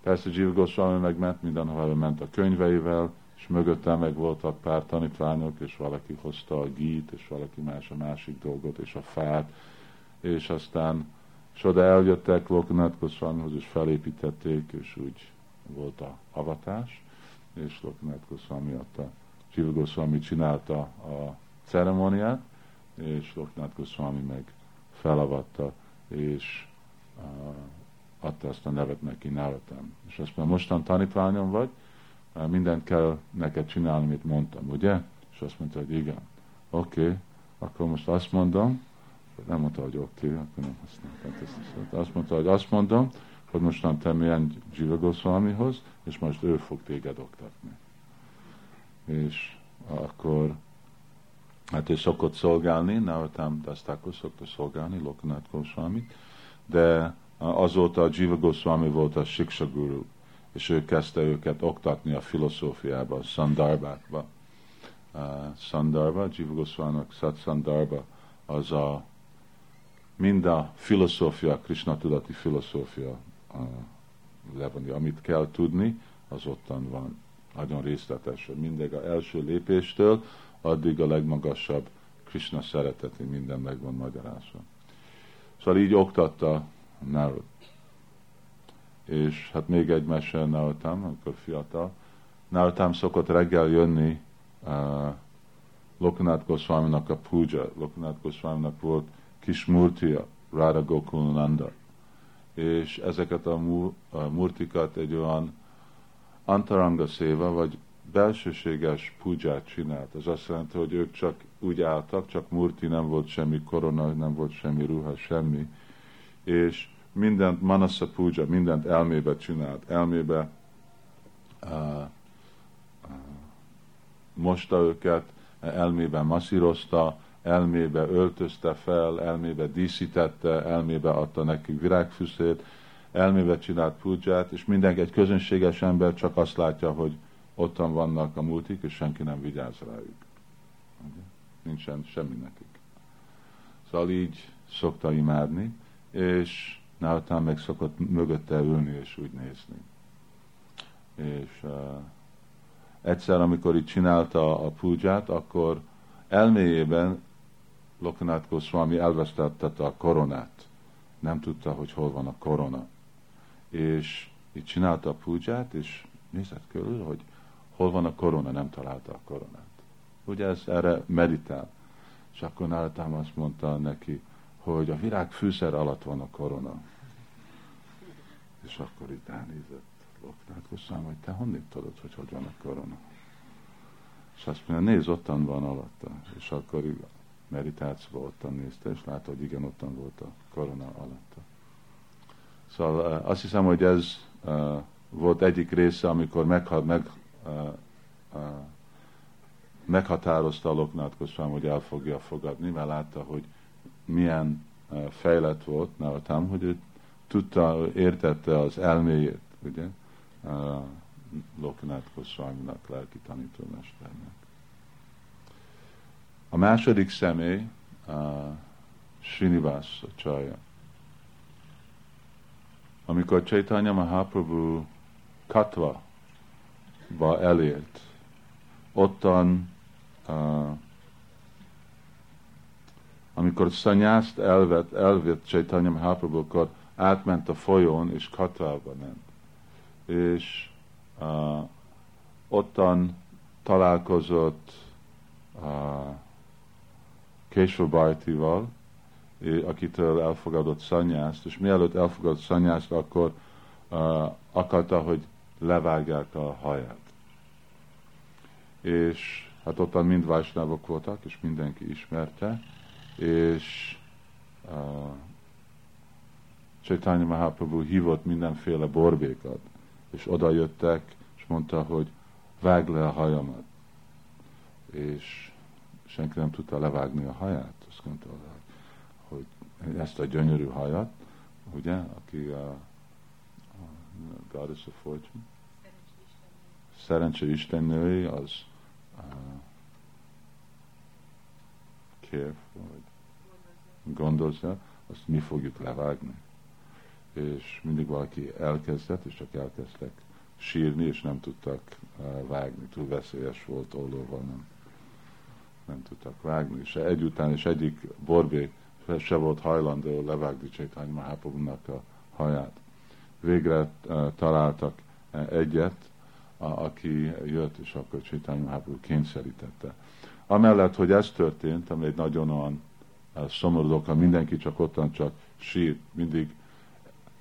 persze Jiva Goswami megment, mindenhol ment a könyveivel, és mögötte meg voltak pár tanítványok, és valaki hozta a gít, és valaki más a másik dolgot, és a fát, és aztán és oda eljöttek Lokanath Goswamihoz, és felépítették, és úgy volt a avatás, és Lokanath Goswami adta, Csiva Goswami csinálta a ceremóniát, és Lokanath Goswami meg felavatta, és uh, adta azt a nevet neki, Náratam. És azt mondja, mostan tanítványom vagy, mindent kell neked csinálni, amit mondtam, ugye? És azt mondta, hogy igen. Oké, okay, akkor most azt mondom, nem mondta, hogy oké, okay, akkor nem használtam. Azt mondta, hogy azt mondom, hogy mostan te milyen Jiva Goswamihoz, és most ő fog téged oktatni. És akkor hát ő szokott szolgálni, Narotam Dasztákos szokta szolgálni, Lokanát Goswami, de azóta a Jiva Goswami volt a Siksa Guru, és ő kezdte őket oktatni a filozófiába, a Sandarbákba. Uh, Sandarba, Jiva Goswami-nak Sat Sandarba, az a mind a filozófia, Krishna tudati filozófia uh. Amit kell tudni, az ottan van. Nagyon részletes, mindig a első lépéstől addig a legmagasabb Krishna szereteti minden meg van magyarázva. Szóval így oktatta Narud. És hát még egy mese Narutam, amikor fiatal. Narutam szokott reggel jönni uh, Lokanath Goswami-nak a puja. Lokanath Goswami-nak volt kis murtia, Radha Gokulnanda. És ezeket a, mu, a murtikat egy olyan antaranga széva, vagy belsőséges puját csinált. Az azt jelenti, hogy ők csak úgy álltak, csak murti, nem volt semmi korona, nem volt semmi ruha, semmi. És mindent manasa puja, mindent elmébe csinált. Elmébe uh, uh, mosta őket, elmébe masszírozta, elmébe öltözte fel, elmébe díszítette, elmébe adta nekik virágfüszét, elmébe csinált puját, és mindenki, egy közönséges ember csak azt látja, hogy ottan vannak a multik, és senki nem vigyáz rájuk. Nincsen semmi nekik. Szóval így szokta imádni, és Náltán meg szokott mögötte ülni és úgy nézni. És uh, egyszer, amikor így csinálta a púdzsát, akkor elméjében Lokanath Goswami elvesztettette a koronát. Nem tudta, hogy hol van a korona. És így csinálta a púdzsát, és nézett körül, hogy hol van a korona, nem találta a koronát. Ugye ez erre meditál. És akkor Náltám azt mondta neki, hogy a virág fűszer alatt van a korona. És akkor itt elnézett Loknát Goszám, hogy te honnét tudod, hogy hogy van a korona? És azt mondja, nézd, ottan van alatta. És akkor meditációban ottan nézte, és látta, hogy igen, ottan volt a korona alatta. Szóval uh, azt hiszem, hogy ez uh, volt egyik része, amikor meg, meg, uh, uh, meghatározta a Loknát Goszám, hogy el fogja fogadni, mert látta, hogy milyen fejlett volt Navatam, hogy ő tudta, értette az elméjét, ugye, Loknath Goswami-nak, lelki tanítómesternek. A második személy Srinivas Acharya. Amikor Chaitanya Mahaprabhu Katva ba elért, ottan uh, amikor szanyászt elvett, elvett Chaitanya Mahaprabhu, akkor átment a folyón, és Katvába ment. És uh, ottan találkozott uh, Késvabajtival, akitől elfogadott szanyászt, és mielőtt elfogadott szanyászt, akkor uh, akarta, hogy levágják a haját. És hát ottan mind vásnávok voltak, és mindenki ismerte, és uh, Chaitanya Mahaprabhu hívott mindenféle borbékat, és oda jöttek, és mondta, hogy vág le a hajamat. És senki nem tudta levágni a haját. Azt mondta, hogy ezt a gyönyörű hajat, ugye, aki a, a Goddess of Fortune, szerencsé istennői, az uh, kér, gondozza, azt mi fogjuk levágni és mindig valaki elkezdett, és csak elkezdtek sírni, és nem tudtak uh, vágni. Túl veszélyes volt ollóval, nem, nem tudtak vágni. És egyután is egyik borbé se volt hajlandó levágni Csaitany Mahaprabhunak a haját. Végre uh, találtak uh, egyet, a, aki jött, és akkor Csaitany Mahaprabhu kényszerítette. Amellett, hogy ez történt, ami egy nagyon olyan uh, szomorú dolog, mindenki csak ottan csak sírt, mindig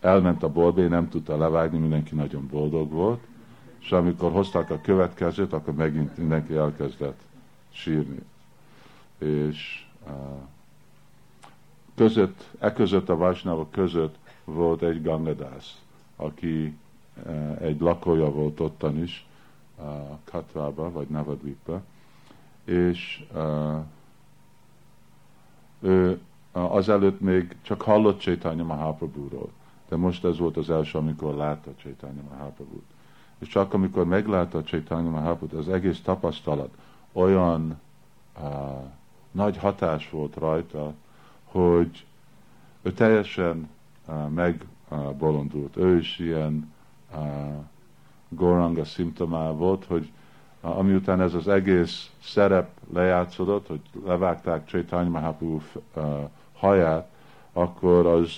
elment a borbé, nem tudta levágni, mindenki nagyon boldog volt, és amikor hozták a következőt, akkor megint mindenki elkezdett sírni. És uh, között, e között a Vajsnavok között volt egy Gangadász, aki uh, egy lakója volt ottan is, uh, Katvába, vagy Navadvipba, és uh, ő azelőtt még csak hallott Chaitanya Mahaprabhu-ról, de most ez volt az első, amikor látta Chaitanya Mahaprabhu-t. És csak amikor meglátta Chaitanya Mahaprabhu, az egész tapasztalat olyan uh, nagy hatás volt rajta, hogy ő teljesen uh, megbolondult. Uh, ő is ilyen uh, goranga szimptomá volt, hogy uh, amiután ez az egész szerep lejátszódott, hogy levágták Chaitanya Mahaprabhu uh, haját, akkor az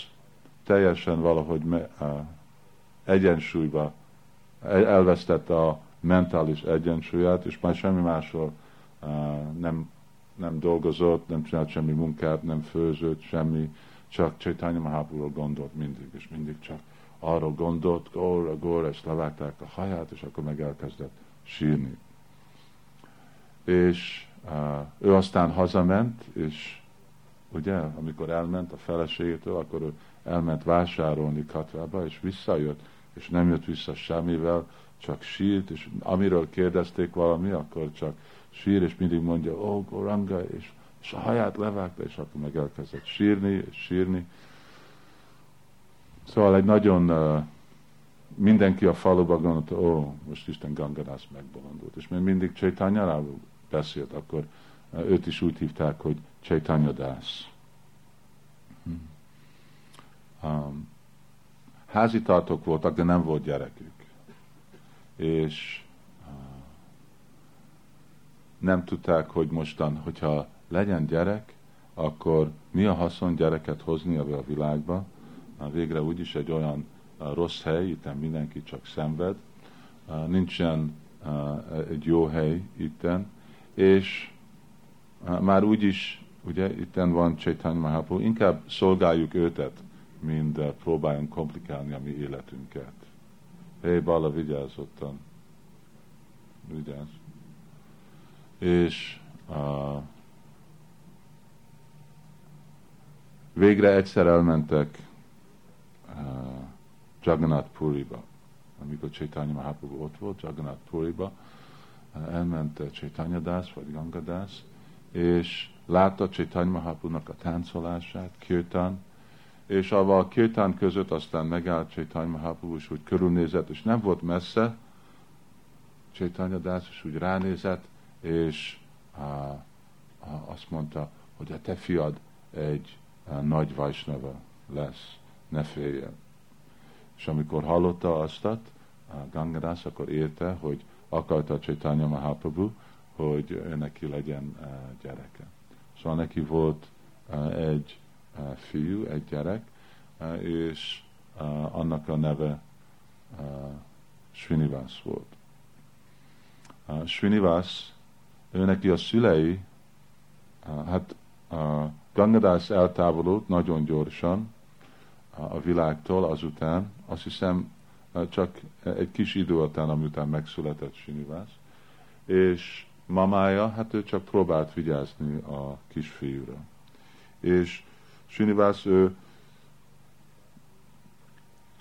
teljesen valahogy uh, egyensúlyba elvesztette a mentális egyensúlyát, és már semmi másról uh, nem, nem dolgozott, nem csinált semmi munkát, nem főzött, semmi, csak Chaitanya Mahaprabhu gondolt mindig, és mindig csak arról gondolt, góra, góra, és levágták a haját, és akkor meg elkezdett sírni. És ő aztán hazament, és ugye, amikor elment a feleségétől, akkor ő elment vásárolni Katrába, és visszajött, és nem jött vissza semmivel, csak sírt, és amiről kérdezték valami, akkor csak sír, és mindig mondja, ó, oh, Goranga, és, és a haját levágta, és akkor meg elkezdett sírni, és sírni. Szóval egy nagyon, mindenki a faluba gondolta, ó, oh, most Isten Gangadász megbolondult. És mert mindig Csaitanyáról beszélt, akkor uh, őt is úgy hívták, hogy Csaitanyádász. Hmm. Um, házitartók voltak, de nem volt gyerekük. És uh, nem tudták, hogy mostan, hogyha legyen gyerek, akkor mi a haszon gyereket hozni a világba, végre úgyis egy olyan uh, rossz hely, itt mindenki csak szenved, nincsen egy jó hely itten, és már úgyis, ugye, itten van Chaitanya Mahaprabhu, inkább szolgáljuk őtet, mind próbáljunk komplikálni a mi életünket. Hé, hey, Bala, vigyázzottan. Vigyázz. És uh, végre egyszer elmentek uh, Jagannath Puriba, amikor Chaitanya Mahaprabhu ott volt, Jagannath Puriba, elment Chaitanya Das, vagy Gangadász, és látta Chaitanya Mahaprabhu-nak a táncolását, Kirtan, és a kétán között aztán megállt Chaitanya Mahaprabhu, és úgy körülnézett, és nem volt messze, Chaitanya Dász is úgy ránézett, és á, á, azt mondta, hogy a te fiad egy á, nagy vajsnava lesz, ne féljen. És amikor hallotta azt, a Gangadász, akkor érte, hogy akarta Chaitanya Mahaprabhu, hogy neki legyen gyereke. Szóval neki volt egy fiú, egy gyerek, és annak a neve Srinivas volt. Srinivas, ő neki a szülei, hát Gangadász eltávolult nagyon gyorsan a világtól azután, azt hiszem csak egy kis idő után, amiután megszületett Srinivas, és mamája, hát ő csak próbált vigyázni a kisfiúra. És Srinivas, ő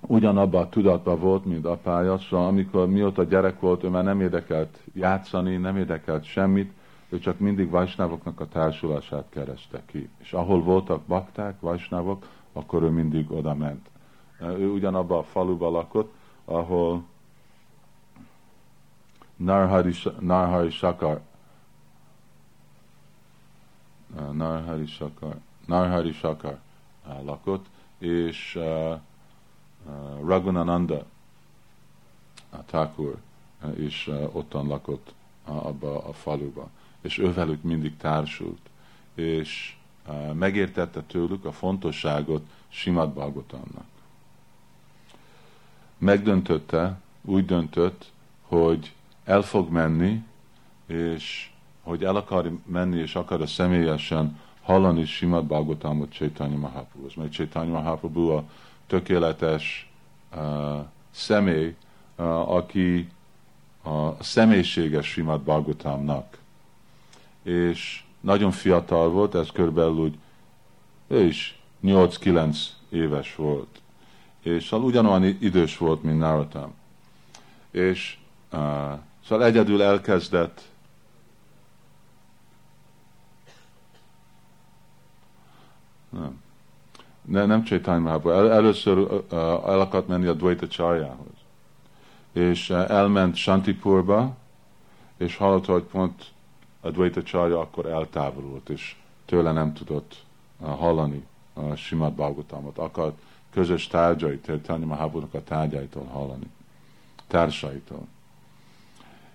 ugyanabban a tudatban volt, mint apája, szóval amikor mióta gyerek volt, ő már nem érdekelt játszani, nem érdekelt semmit, ő csak mindig vajsnávoknak a társulását kereste ki. És ahol voltak bakták, vajsnávok, akkor ő mindig oda ment. Ő ugyanabban a faluban lakott, ahol Narhari, Narhari Sakar Narhari Sakar Narhari Sakar lakott, és uh, uh, Raghunananda a Thakur is ottan lakott abba a faluba, és ővelük mindig társult, és megértette tőlük a fontosságot Simad Bhagavatamnak. Megdöntötte, úgy döntött, hogy el fog menni, és hogy el akar menni, és akar a személyesen hallani Simad Bhagavatamot Chaitanya Mahaprabhu. Mert Chaitanya Mahaprabhu a tökéletes uh, személy, uh, aki a személyiséges Simad Bhagavatamnak. És nagyon fiatal volt, ez körülbelül úgy, ő is 8-9 éves volt és szóval ugyanolyan idős volt, mint Narottam. És uh, szóval egyedül elkezdett nem, ne, nem Chaitanya Mahaprabhu. El, először uh, el akart menni a Dvaita Csarjához. És uh, elment Shantipurba, és hallotta, hogy pont a Dvaita Csarja akkor eltávolult, és tőle nem tudott uh, hallani a Simad Bhagavatamot. Akart közös tárgyait, Chaitanya Mahaprabhu-nak a tárgyaitól hallani, társaitól.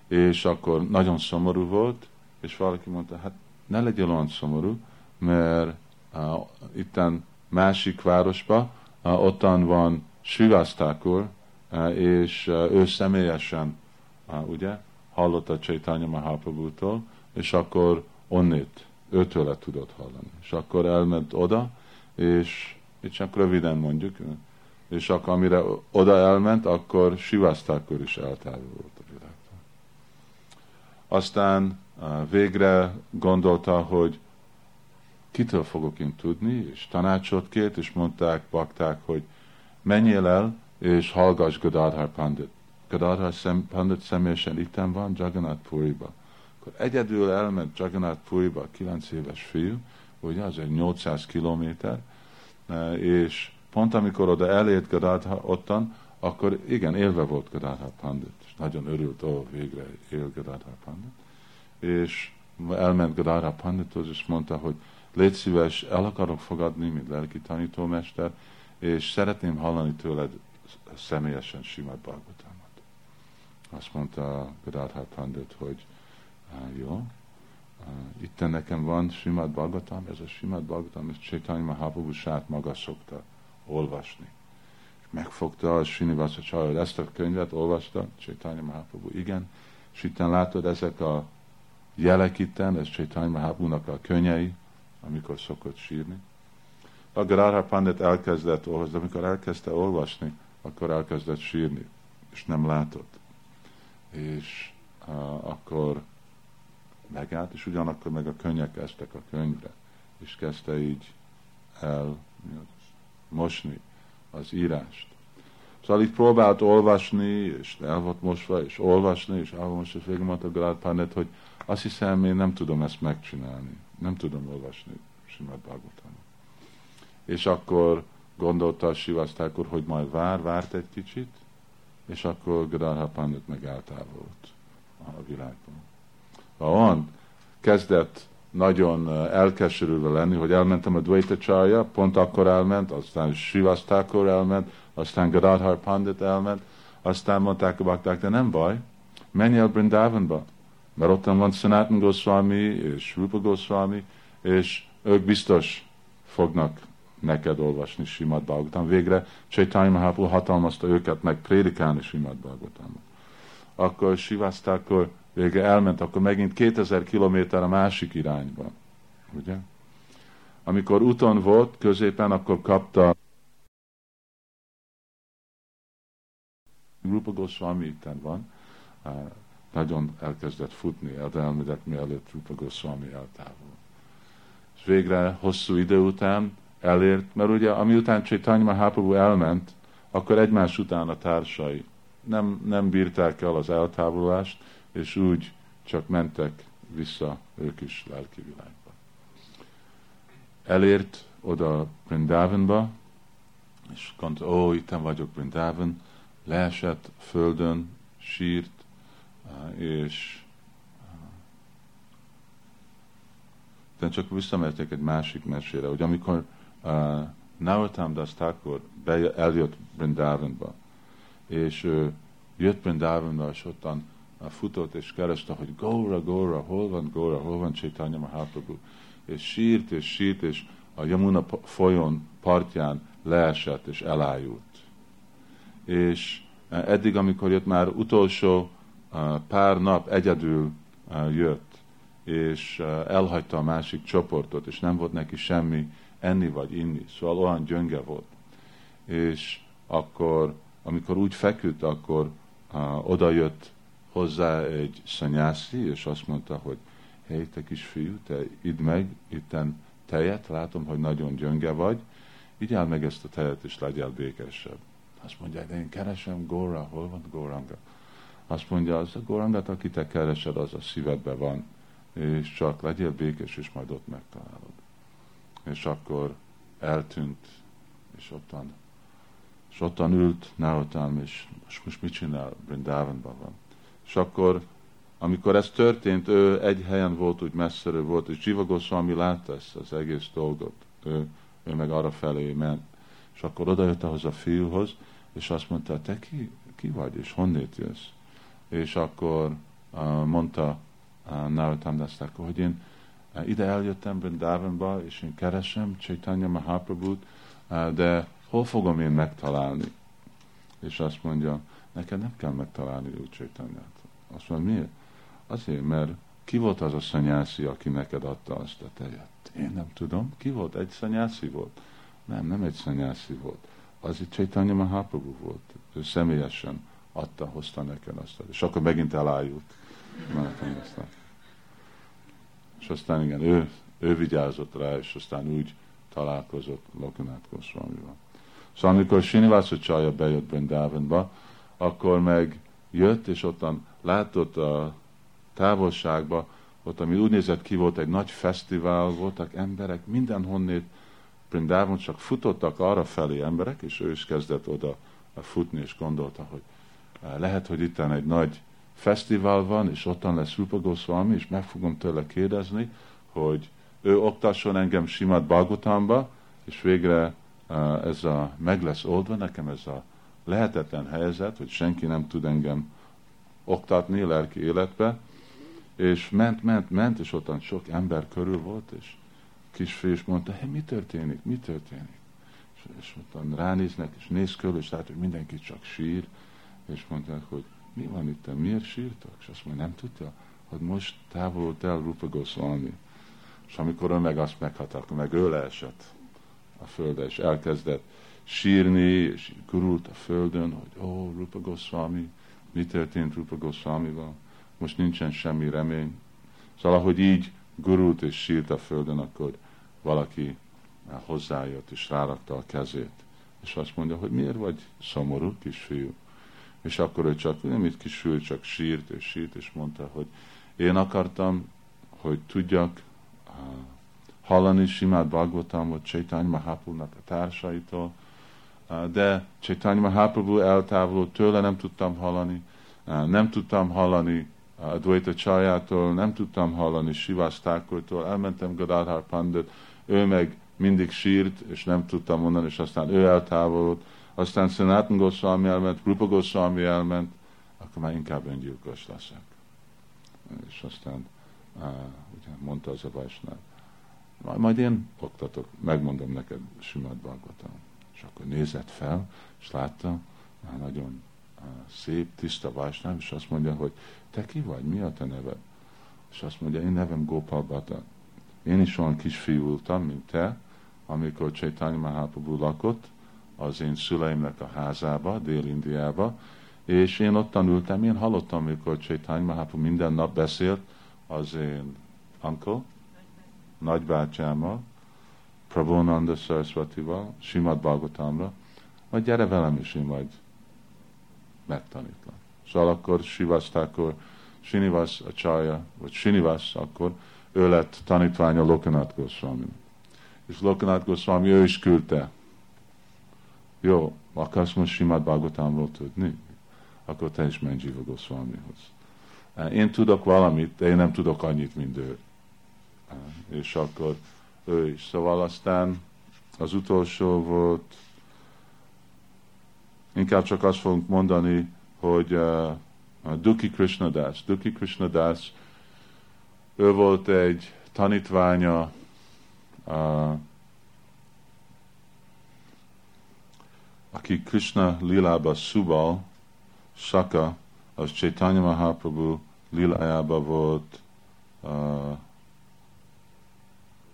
És akkor nagyon szomorú volt, és valaki mondta, hát ne legyél olyan szomorú, mert uh, itten másik városba, uh, ottan van Srivasztákur, uh, és uh, ő személyesen, uh, ugye, hallotta Chaitanya Mahaprabhu-tól, és akkor onnét, őtőle tudott hallani. És akkor elment oda, és itt csak röviden mondjuk, és akkor amire oda elment, akkor Sivasztákor is eltávolult a világtól. Aztán végre gondolta, hogy kitől fogok én tudni, és tanácsot kért, és mondták, bakták, hogy menjél el, és hallgass Gadadhar Pandit. Gadadhar szem, Pandit személyesen itten van, Jagannath Puriba. Akkor egyedül elment Jagannath Puriba, 9 éves fiú, ugye, az egy 800 kilométer, és pont amikor oda elért Gadadhar ottan, akkor igen, élve volt Gadadhar Pandit, és nagyon örült, ó, végre él Gadadhar Pandit. És elment Gadara Pandithoz, és mondta, hogy légy szíves, el akarok fogadni, mint lelki tanítómester, és szeretném hallani tőled személyesen Simad Bhagavatamot. Azt mondta Gadadhar Pandit, hogy jó, itt nekem van Simad Bhagavatam, ez a Simad Bhagavatam, ez Chaitanya Mahaprabhu sát maga szokta olvasni. És megfogta a Srinivasa Csajod ezt a könyvet, olvasta, Chaitanya Mahaprabhu, igen, és itt látod ezek a jelek itten, ez Chaitanya Mahaprabhu-nak a könnyei, amikor szokott sírni. A Radha Pandit elkezdett olvasni, amikor elkezdte olvasni, akkor elkezdett sírni, és nem látott. És uh, akkor megállt, és ugyanakkor meg a könnyek kezdtek a könyvre, és kezdte így el mosni az írást. Szóval így próbált olvasni, és el volt mosva, és olvasni, és elmosva, és végül mondta Galád Pandit, hogy azt hiszem, én nem tudom ezt megcsinálni. Nem tudom olvasni Simad Bhagavatamot. És akkor gondolta a Sivasztákor, hogy majd vár, várt egy kicsit, és akkor Gadadha Pandit meg eltávolult a világban. Van, kezdett nagyon elkeserülve lenni, hogy elmentem a Dvaita Csarja, pont akkor elment, aztán Sivasztákor elment, aztán Gadadhar Pandit elment, aztán mondták a bakták, de nem baj, menj el Brindavanba, mert ott van Sanatan Goswami és Rupa Goswami, és ők biztos fognak neked olvasni Simad Bhagavatam. Végre Chaitanya Mahaprabhu hatalmazta őket meg prédikálni Simad Bhagavatamot. Akkor Sivasztákor végre elment, akkor megint 2000 kilométer a másik irányba. Ugye? Amikor úton volt, középen, akkor kapta Rupa Goswami itten van, nagyon elkezdett futni, elmedet mielőtt Rupa Goswami eltávol. És végre hosszú idő után elért, mert ugye amiután Chaitanya Mahaprabhu elment, akkor egymás után a társai nem, nem bírták el az eltávolást, és úgy csak mentek vissza ők is lelki világba. Elért oda Brindavanba, és mondta, ó, itt vagyok Brindavan, leesett földön, sírt, és de csak visszamerték egy másik mesére, hogy amikor uh, Narottam Das Thakur eljött Brindavanba, és uh, jött Brindavanba, és ottan futott és kereste, hogy Góra, Góra, hol van Góra, hol van Chaitanya Mahaprabhu, és sírt és sírt, és a Yamuna folyón partján leesett és elájult. És uh, eddig, amikor jött már utolsó pár nap egyedül jött, és elhagyta a másik csoportot, és nem volt neki semmi enni vagy inni, szóval olyan gyönge volt. És akkor, amikor úgy feküdt, akkor uh, oda jött hozzá egy szanyászi, és azt mondta, hogy hé, te kis fiú, te idd meg itten tejet, látom, hogy nagyon gyönge vagy, igyál meg ezt a tejet, és legyél békesebb. Azt mondja, de én keresem Góra, hol van Góranga? Azt mondja, az a gorandát, aki te keresed, az a szívedbe van, és csak legyél békés, és majd ott megtalálod. És akkor eltűnt, és ottan, és ottan ült Narotam, és most, most mit csinál? Brindavanban van. Akkor, amikor ez történt, ő egy helyen volt, úgy messzere volt, és Jiva Goswami látta ezt az egész dolgot. Ő, ő meg arra felé ment. És akkor odajött ahhoz a fiúhoz, és azt mondta, te ki, ki vagy, és honnét jössz? És akkor uh, mondta uh, Narottam Dastakó, hogy én uh, ide eljöttem Brindavanba, és én keresem Chaitanya Mahaprabhut, uh, de hol fogom én megtalálni? És azt mondja, neked nem kell megtalálni úgy Chaitanyát. Azt mondja, miért? Azért, mert ki volt az a szanyászi, aki neked adta azt a tejet? Én nem tudom. Ki volt? Egy szanyászi volt? Nem, nem egy szanyászi volt. Az itt Chaitanya Mahaprabhu volt. Ő személyesen adta, hozta neked azt. És akkor megint elájult. És aztán igen, ő, ő vigyázott rá, és aztán úgy találkozott Lokanát Goswamival. Szóval amikor Srinivasa Csaya bejött Brindavanba, akkor meg jött, és ottan látott a távolságba, ott, ami úgy nézett ki, volt egy nagy fesztivál, voltak emberek, mindenhonnét Brindavan csak futottak arra felé emberek, és ő is kezdett oda futni, és gondolta, hogy eh, lehet, hogy itt egy nagy fesztivál van, és ottan lesz Rupa Goswami, és meg fogom tőle kérdezni, hogy ő oktasson engem Simát Bagotamba, és végre ez a, meg lesz oldva nekem ez a lehetetlen helyzet, hogy senki nem tud engem oktatni lelki életbe, és ment, ment, ment, és ottan sok ember körül volt, és kisfiú is mondta, hey, mi történik, mi történik? És, és ottan ránéznek, és néz körül, és lát, hogy mindenki csak sír, és mondták, hogy mi van itt, miért sírtak? És azt mondja, nem tudja, hogy most távolult el Rupa Goswami. És amikor ő meg azt meghat, akkor meg ő leesett a földre, és elkezdett sírni, és gurult a földön, hogy ó, oh, Rupa Goswami, mi történt Rupa Goswamival? Most nincsen semmi remény. Szóval, ahogy így gurult és sírt a földön, akkor valaki hozzájött és rárakta a kezét. És azt mondja, hogy miért vagy szomorú, kisfiú? És akkor ő csak, nem itt kisfiú, csak sírt és sírt, és mondta, hogy én akartam, hogy tudjak uh, hallani Simát Bhagavatamot Chaitanya Mahaprabhu-nak a társaitól, de Chaitanya Mahaprabhu eltávolult tőle, nem tudtam hallani, nem tudtam hallani a Dvaita Csajától, nem tudtam hallani Sivasztákortól, elmentem Gadadhar Pandit, ő meg mindig sírt, és nem tudtam mondani, és aztán ő eltávolult, aztán Szenátn Goswami elment, Rupa Goswami elment, akkor már inkább öngyilkos leszek. És aztán ugye mondta az a Vajsnál, majd én oktatok, megmondom neked Simad Bhagavatam. És akkor nézett fel, és látta, már nagyon szép, tiszta Vajsnál, és azt mondja, hogy te ki vagy, mi a te neved? És azt mondja, én nevem Gopal Bata. Én is olyan kisfiú voltam, mint te, amikor Chaitanya Mahaprabhu lakott az én szüleimnek a házába, Dél-Indiába, és én ott tanultam, én hallottam, amikor Chaitanya Mahaprabhu minden nap beszélt az én uncle, nagybátyámmal, Prabhonanda Saraswati-val, Simad Bhagavatamra, majd gyere velem is, én majd megtanítlak. Szóval akkor Sivasztákor, Sinivas a csaja, vagy Sinivas, akkor ő lett tanítványa Lokanat Goswami. És Lokanat Goswami ő is küldte. Jó, akarsz most Simad Bhagavatamról tudni? Akkor te is menj Jiva Goswamihoz. Én tudok valamit, de én nem tudok annyit, mint ő. És akkor ő is. Szóval aztán az utolsó volt, inkább csak azt fogunk mondani, hogy uh, Duki Krishnadas. Duki Krishnadas, ő volt egy tanítványa uh, aki Krishna lilába szubal, Saka, az Chaitanya Mahaprabhu lilájába volt, uh,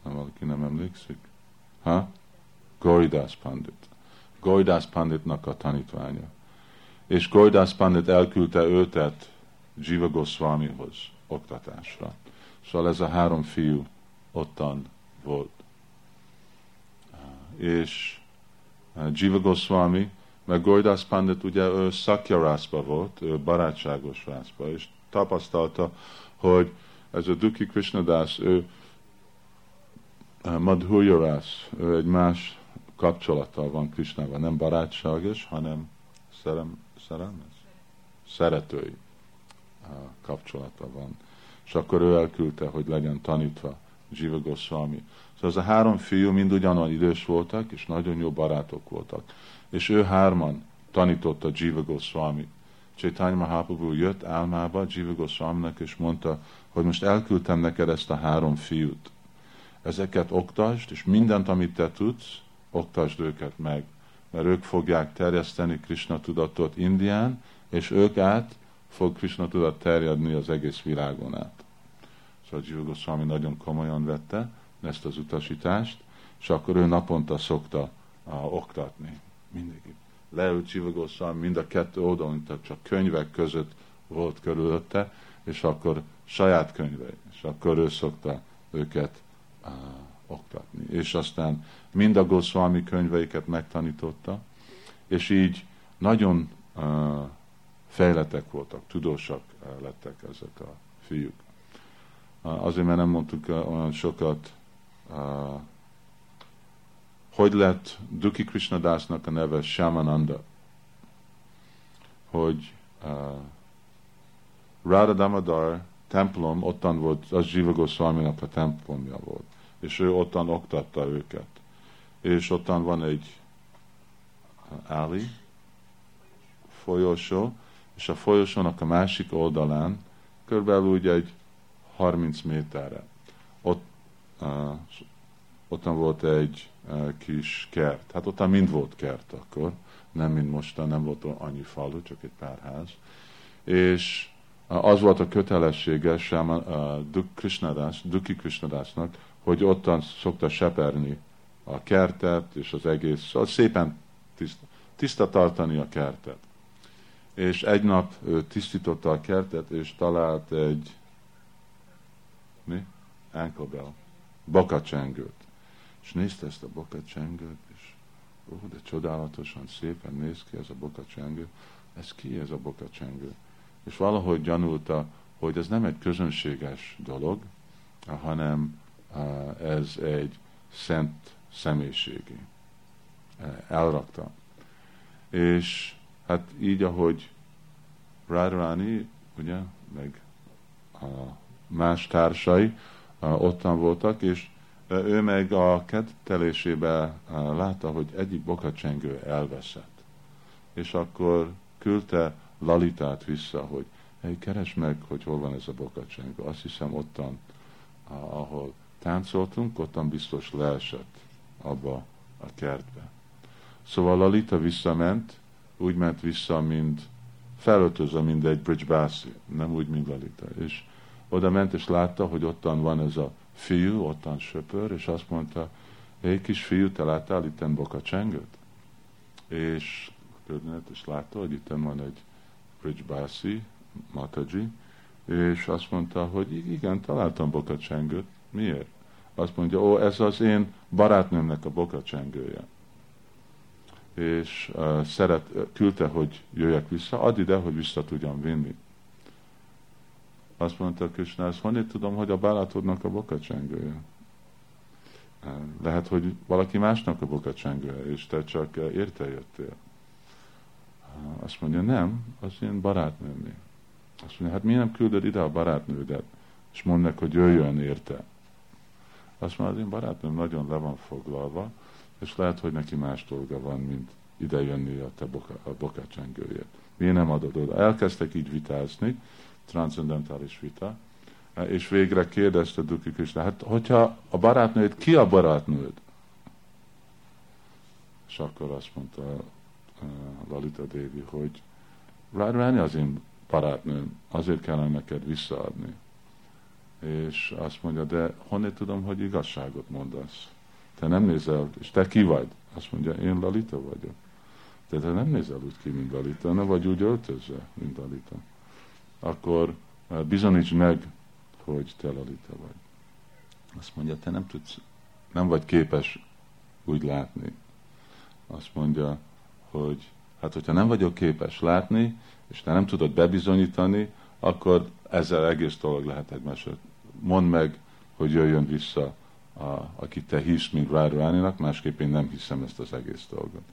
nem valaki nem emlékszik? Ha? Goridas Pandit. Goridas Panditnak a tanítványa és Gordás Pandit elküldte őtet Jiva Goswamihoz oktatásra. Szóval ez a három fiú ottan volt. És Jiva Goswami, meg Gordás Pandit ugye ő szakja rászba volt, ő barátságos rászba, és tapasztalta, hogy ez a Duki Krishnadas, ő Madhurya rász, ő egy más kapcsolattal van Krisnával, nem barátságos, hanem szerem, szerelmes? Szeretői kapcsolata van. És akkor ő elküldte, hogy legyen tanítva Jiva Goswami. Szóval az a három fiú mind ugyanolyan idős voltak, és nagyon jó barátok voltak. És ő hárman tanította Jiva Goswami. Chaitanya Mahaprabhu jött álmába Jiva Goswaminak, és mondta, hogy most elküldtem neked ezt a három fiút. Ezeket oktasd, és mindent, amit te tudsz, oktasd őket meg. Mert ők fogják terjeszteni Krishna tudatot Indián, és ők át fog Krishna tudat terjedni az egész világon át. Szóval Jiva Goswami nagyon komolyan vette ezt az utasítást, és akkor ő naponta szokta uh, oktatni. Mindig. Leült Jiva mind a kettő oldalon, csak könyvek között volt körülötte, és akkor saját könyvei, és akkor ő szokta őket uh, oktatni. És aztán mind a Goswami könyveiket megtanította, és így nagyon uh, fejletek voltak, tudósak lettek ezek a fiúk. Azért, mert nem mondtuk olyan sokat, hogy lett Duki Krishnadásnak a neve Shamananda, hogy Radha Damodar templom ottan volt, az Jiva Goswami-nak a templomja volt, és ő ottan oktatta őket. És ottan van egy áli, folyosó, és a folyosónak a másik oldalán, körülbelül úgy egy 30 méterre, ott, uh, ottan volt egy uh, kis kert. Hát ottan mind volt kert akkor, nem mint mostan, nem volt annyi falu, csak egy pár ház. És az volt a kötelessége sem a Duki Krishnadásnak, hogy ottan szokta seperni a kertet és az egész, szóval szépen tiszta, tiszta tartani a kertet. És egy nap tisztította a kertet, és talált egy mi? Ankle bell. Bokacsengőt. És nézte ezt a bokacsengőt, és ó, de csodálatosan szépen néz ki ez a bokacsengő. Ez ki ez a bokacsengő? És valahogy gyanulta, hogy ez nem egy közönséges dolog, hanem ez egy szent személyiségi. Elrakta. És hát így, ahogy Radharani, ugye, meg a más társai ottan voltak, és ő meg a kettelésébe látta, hogy egyik bokacsengő elveszett. És akkor küldte Lalitát vissza, hogy hey, keresd meg, hogy hol van ez a bokacsengő. Azt hiszem ottan, ahol táncoltunk, ottan biztos leesett abba a kertbe. Szóval Lalita visszament, úgy ment vissza, mint felöltözve, mint egy Bridge Bassi, nem úgy, mint Lalita. És oda ment, és látta, hogy ottan van ez a fiú, ottan söpör, és azt mondta, egy kis fiú, te láttál itt bokacsengőt? És és látta, hogy itt van egy Bridgebasi, Mataji, és azt mondta, hogy igen, találtam bokacsengőt. Miért? Azt mondja, ó, ez az én barátnőmnek a bokacsengője. És uh, szeret, küldte, hogy jöjjek vissza, add ide, hogy vissza tudjam vinni. Azt mondta Krishna, ezt honnét tudom, hogy a bálátodnak a bokacsengője? Lehet, hogy valaki másnak a bokacsengője, és te csak érte jöttél. Azt mondja, nem, az én barátnőmé. Azt mondja, hát miért nem küldöd ide a barátnődet, és mondd meg, hogy jöjjön érte. Azt mondja, az én barátnőm nagyon le van foglalva, és lehet, hogy neki más dolga van, mint ide jönni a te boka, a bokácsengőjét. Miért nem adod oda? Elkezdtek így vitázni, transzendentális vita, és végre kérdezte Duki Krishna, hát hogyha a barátnőd, ki a barátnőd? És akkor azt mondta Lalita Devi, hogy Radharani az én barátnőm, azért kellene neked visszaadni. És azt mondja, de honnét tudom, hogy igazságot mondasz? Te nem nézel, és te ki vagy? Azt mondja, én Lalita vagyok. De te nem nézel úgy ki, mint Lalita, nem vagy úgy öltözve, mint Lalita. Akkor eh, bizonyíts meg, hogy te Lalita vagy. Azt mondja, te nem tudsz, nem vagy képes úgy látni. Azt mondja, hogy hát hogyha nem vagyok képes látni, és te nem tudod bebizonyítani, akkor ezzel egész dolog lehet egymásra. Mondd meg, hogy jöjjön vissza a, akit te hisz, mint Radharaninak, másképp én nem hiszem ezt az egész dolgot.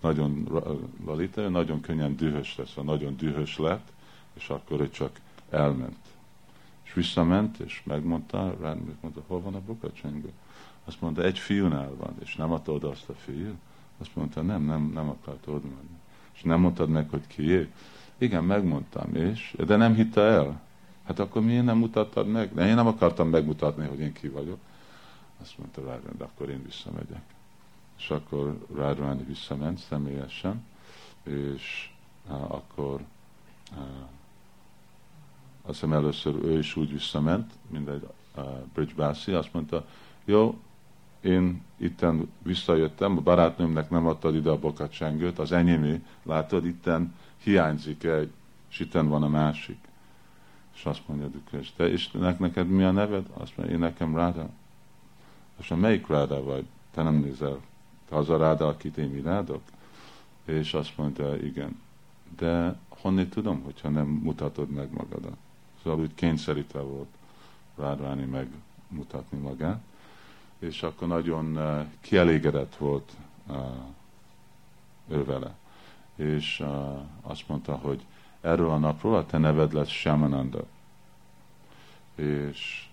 Nagyon Lalita, nagyon könnyen dühös lesz, nagyon dühös lett, és akkor ő csak elment. És visszament, és megmondta, Radhanik mondta, hol van a bukacsengő? Azt mondta, egy fiúnál van, és nem adta oda azt a fiú? Azt mondta, nem, nem, nem akart oda menni. És nem mondtad meg, hogy kié? Igen, megmondtam, és, de nem hitte el. Hát akkor miért nem mutattad meg? De én nem akartam megmutatni, hogy én ki vagyok. Azt mondta Rádvány, de akkor én visszamegyek. És akkor Rádvány visszament személyesen, és akkor uh, azt hiszem először ő is úgy visszament, mint egy Bridge Bassi, azt mondta, jó, én itten visszajöttem, a barátnőmnek nem adtad ide a bokacsengőt, az enyémé, látod, itten hiányzik egy, és itten van a másik. És azt mondja Dukrés, te Istennek neked mi a neved? Azt mondja, én nekem Ráda. Azt mondja, melyik Ráda vagy? Te nem nézel. Te az a Ráda, akit én irádok? És azt mondja, igen. De honnét tudom, hogyha nem mutatod meg magadat? Szóval úgy kényszerítve volt Rádváni megmutatni magát és akkor nagyon uh, kielégedett volt uh, ő vele. És uh, azt mondta, hogy erről a napról a te neved lesz Shamananda. És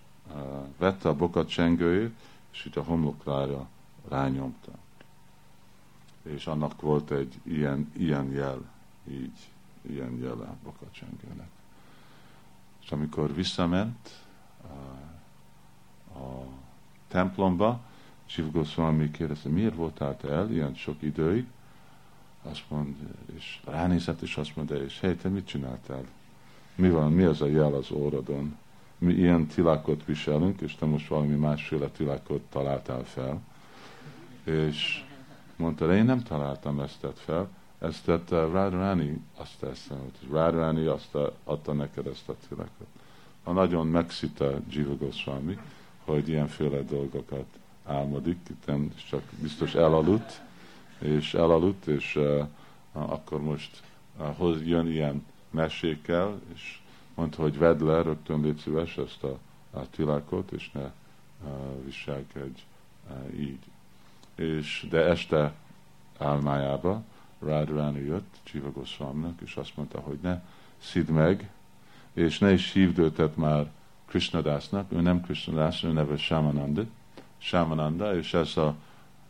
vette a bokat csengőjét, és itt a homloklára rányomta. És annak volt egy ilyen, ilyen jel, így, ilyen jel a bokat csengőnek. És amikor visszament, uh, a templomba, Siv Goswami kérdezte, miért voltál te el ilyen sok időig? Azt mondja, és ránézett, és azt mondja, és hely, te mit csináltál? Mi van, mi az a jel az órodon? Mi ilyen tilákot viselünk, és te most valami másféle tilákot találtál fel. És mondta, én nem találtam ezt tett fel, ezt tett uh, azt teszem, hogy Radharani azt adta neked ezt a tilákot. A nagyon megszita Jiva Goswami, hogy ilyenféle dolgokat álmodik, itt csak biztos elaludt, és elaludt, és uh, akkor most uh, jön ilyen mesékkel, és mondta, hogy vedd le, rögtön légy szíves ezt a, a tilákot, és ne uh, viselkedj uh, így. És, de este álmájába Radharani jött Csiva és azt mondta, hogy ne szidd meg, és ne is hívd őtet már Krishnadásnak, ő nem Krishnadás, ő neve Shamananda, Shamananda, és ez a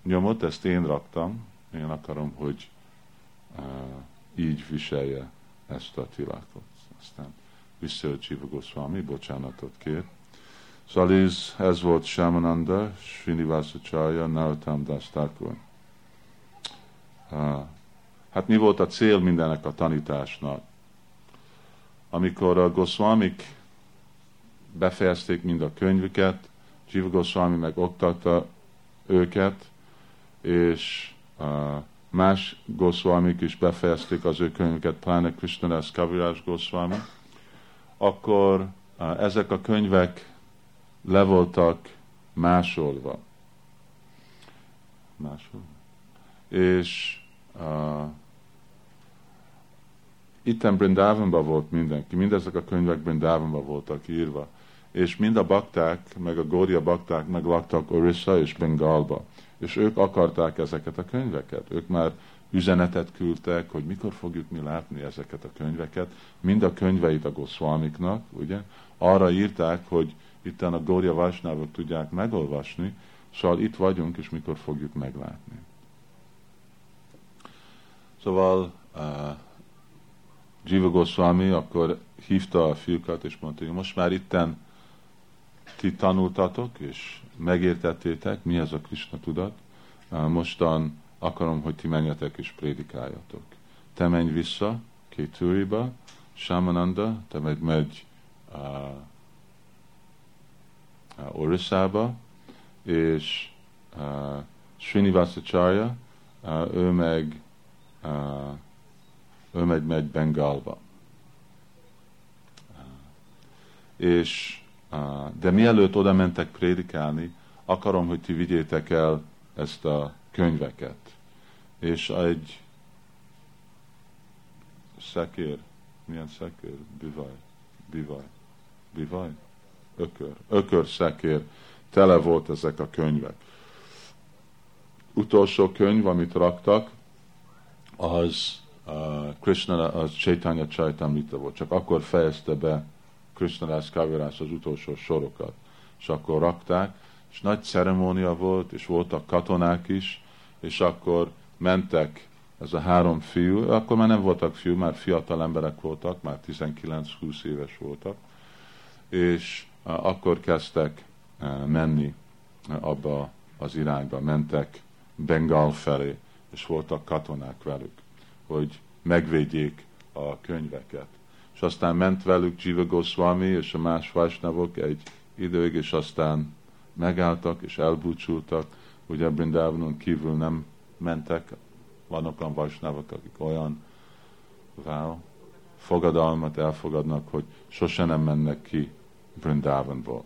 nyomot, ezt én raktam, én akarom, hogy uh, így viselje ezt a tilákot. Aztán visszajött Csiva Goswami, bocsánatot kér. Szóval ez, ez volt Shamananda, Srinivasa Charya, Narottam Das Thakur. Uh, hát mi volt a cél mindennek a tanításnak? Amikor a Goswamik befejezték mind a könyvüket, Jiva Goswami meg oktatta őket, és uh, más Goswamik is befejezték az ő könyvüket, pláne Krishnadas Kavirás Goswami, akkor ezek a könyvek le voltak másolva. Másolva. És uh, itten Brindavanban volt mindenki, mindezek a könyvek Brindavanban voltak írva és mind a bakták, meg a Gória bakták meglaktak Orissa és Bengalba. És ők akarták ezeket a könyveket. Ők már üzenetet küldtek, hogy mikor fogjuk mi látni ezeket a könyveket. Mind a könyveit a Goswamiknak, ugye? Arra írták, hogy itt a Gória Vasnávok tudják megolvasni, szóval itt vagyunk, és mikor fogjuk meglátni. Szóval uh, Jiva Goswami akkor hívta a fiúkat, és mondta, hogy most már itten ti tanultatok, és megértettétek, mi ez a Krishna tudat, mostan akarom, hogy ti menjetek és prédikáljatok. Te menj vissza Kétúriba, Shamananda, te meg megy uh, Orisszába, és uh, Srinivasacharya, uh, ő meg uh, ő meg megy Bengalba. Uh, és de mielőtt oda mentek prédikálni, akarom, hogy ti vigyétek el ezt a könyveket. És egy szekér, milyen szekér? Bivaj, bivaj, bivaj, ökör, ökör szekér tele volt ezek a könyvek. Utolsó könyv, amit raktak, az uh, Krishna, az Chaitanya Chaitamrita volt. Csak akkor fejezte be Krishna Das Kavirás az utolsó sorokat. És akkor rakták, és nagy ceremónia volt, és voltak katonák is, és akkor mentek ez a három fiú, akkor már nem voltak fiú, már fiatal emberek voltak, már 19-20 éves voltak, és akkor kezdtek uh, menni uh, abba az irányba, mentek Bengal felé, és voltak katonák velük, hogy megvédjék a könyveket. És aztán ment velük Jiva Goswami és a más Vajsnavok egy időig, és aztán megálltak és elbúcsúltak, ugye Brindávanon kívül nem mentek, vannak olyan Vajsnavok, akik olyan wow, fogadalmat elfogadnak, hogy sose nem mennek ki Brindavanból.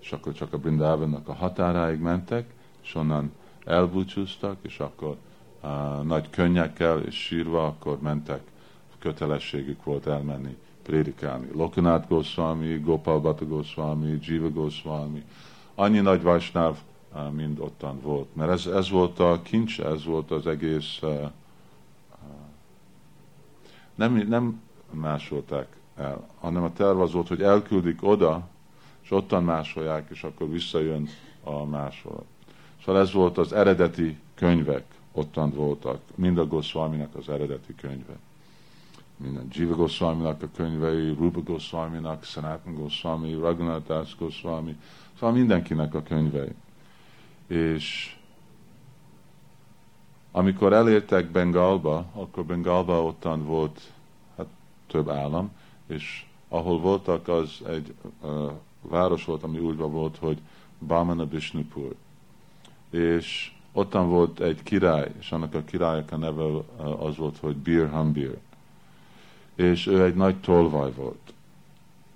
És akkor csak a Brindavannak a határáig mentek, és onnan elbúcsúztak, és akkor uh, nagy könnyekkel és sírva akkor mentek, kötelességük volt elmenni prédikálni. Lokanát Goswami, Gopal Bata Goswami, Jiva Goswami, annyi nagy Vajsnáv uh, mind ottan volt. Mert ez, ez volt a kincs, ez volt az egész, nem, nem másolták el, hanem a terv az volt, hogy elküldik oda, és ottan másolják, és akkor visszajön a másolat. Szóval ez volt az eredeti könyvek, ottan voltak, mind a Goswaminak az eredeti könyve. Minden Jiva Goswaminak a könyvei, Rupa Goswaminak, Sanatan Goswami, Raghunath Das Goswami, szóval mindenkinek a könyvei. És amikor elértek Bengalba, akkor Bengalba ottan volt hát, több állam, és ahol voltak, az egy uh, város volt, ami úgy volt, hogy Bamana Bishnupur és ottan volt egy király, és annak a királyok a neve az volt, hogy Bir Hambir. És ő egy nagy tolvaj volt.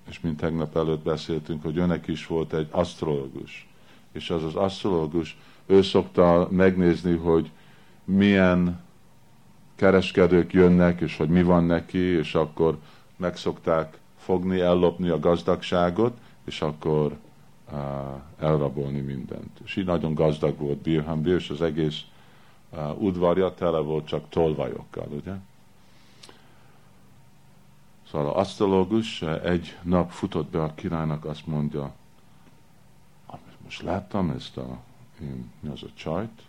És mint tegnap előtt beszéltünk, hogy önnek is volt egy asztrológus. És az az asztrológus, ő szokta megnézni, hogy milyen kereskedők jönnek, és hogy mi van neki, és akkor megszokták fogni, ellopni a gazdagságot, és akkor elrabolni mindent. És így nagyon gazdag volt Birhambir, és az egész udvarja tele volt csak tolvajokkal, ugye? Szóval az asztrológus egy nap futott be a királynak, azt mondja, most láttam ezt a, mi az a csajt,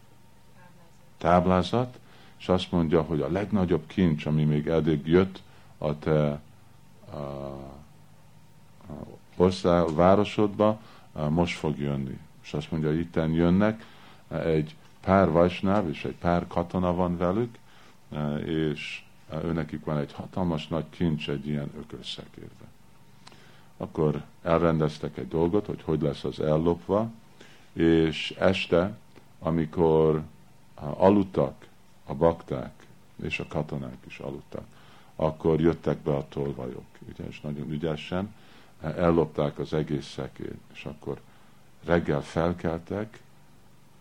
táblázat, és azt mondja, hogy a legnagyobb kincs, ami még eddig jött a te a, a ország, a városodba, most fog jönni. És azt mondja, itten jönnek, egy pár vajsnáv és egy pár katona van velük, és őnekik van egy hatalmas nagy kincs egy ilyen ökölszekérbe. Akkor elrendeztek egy dolgot, hogy hogy lesz az ellopva, és este, amikor aludtak a bakták, és a katonák is aludtak, akkor jöttek be a tolvajok, ugye, és nagyon ügyesen, ellopták az egész szekét, és akkor reggel felkeltek,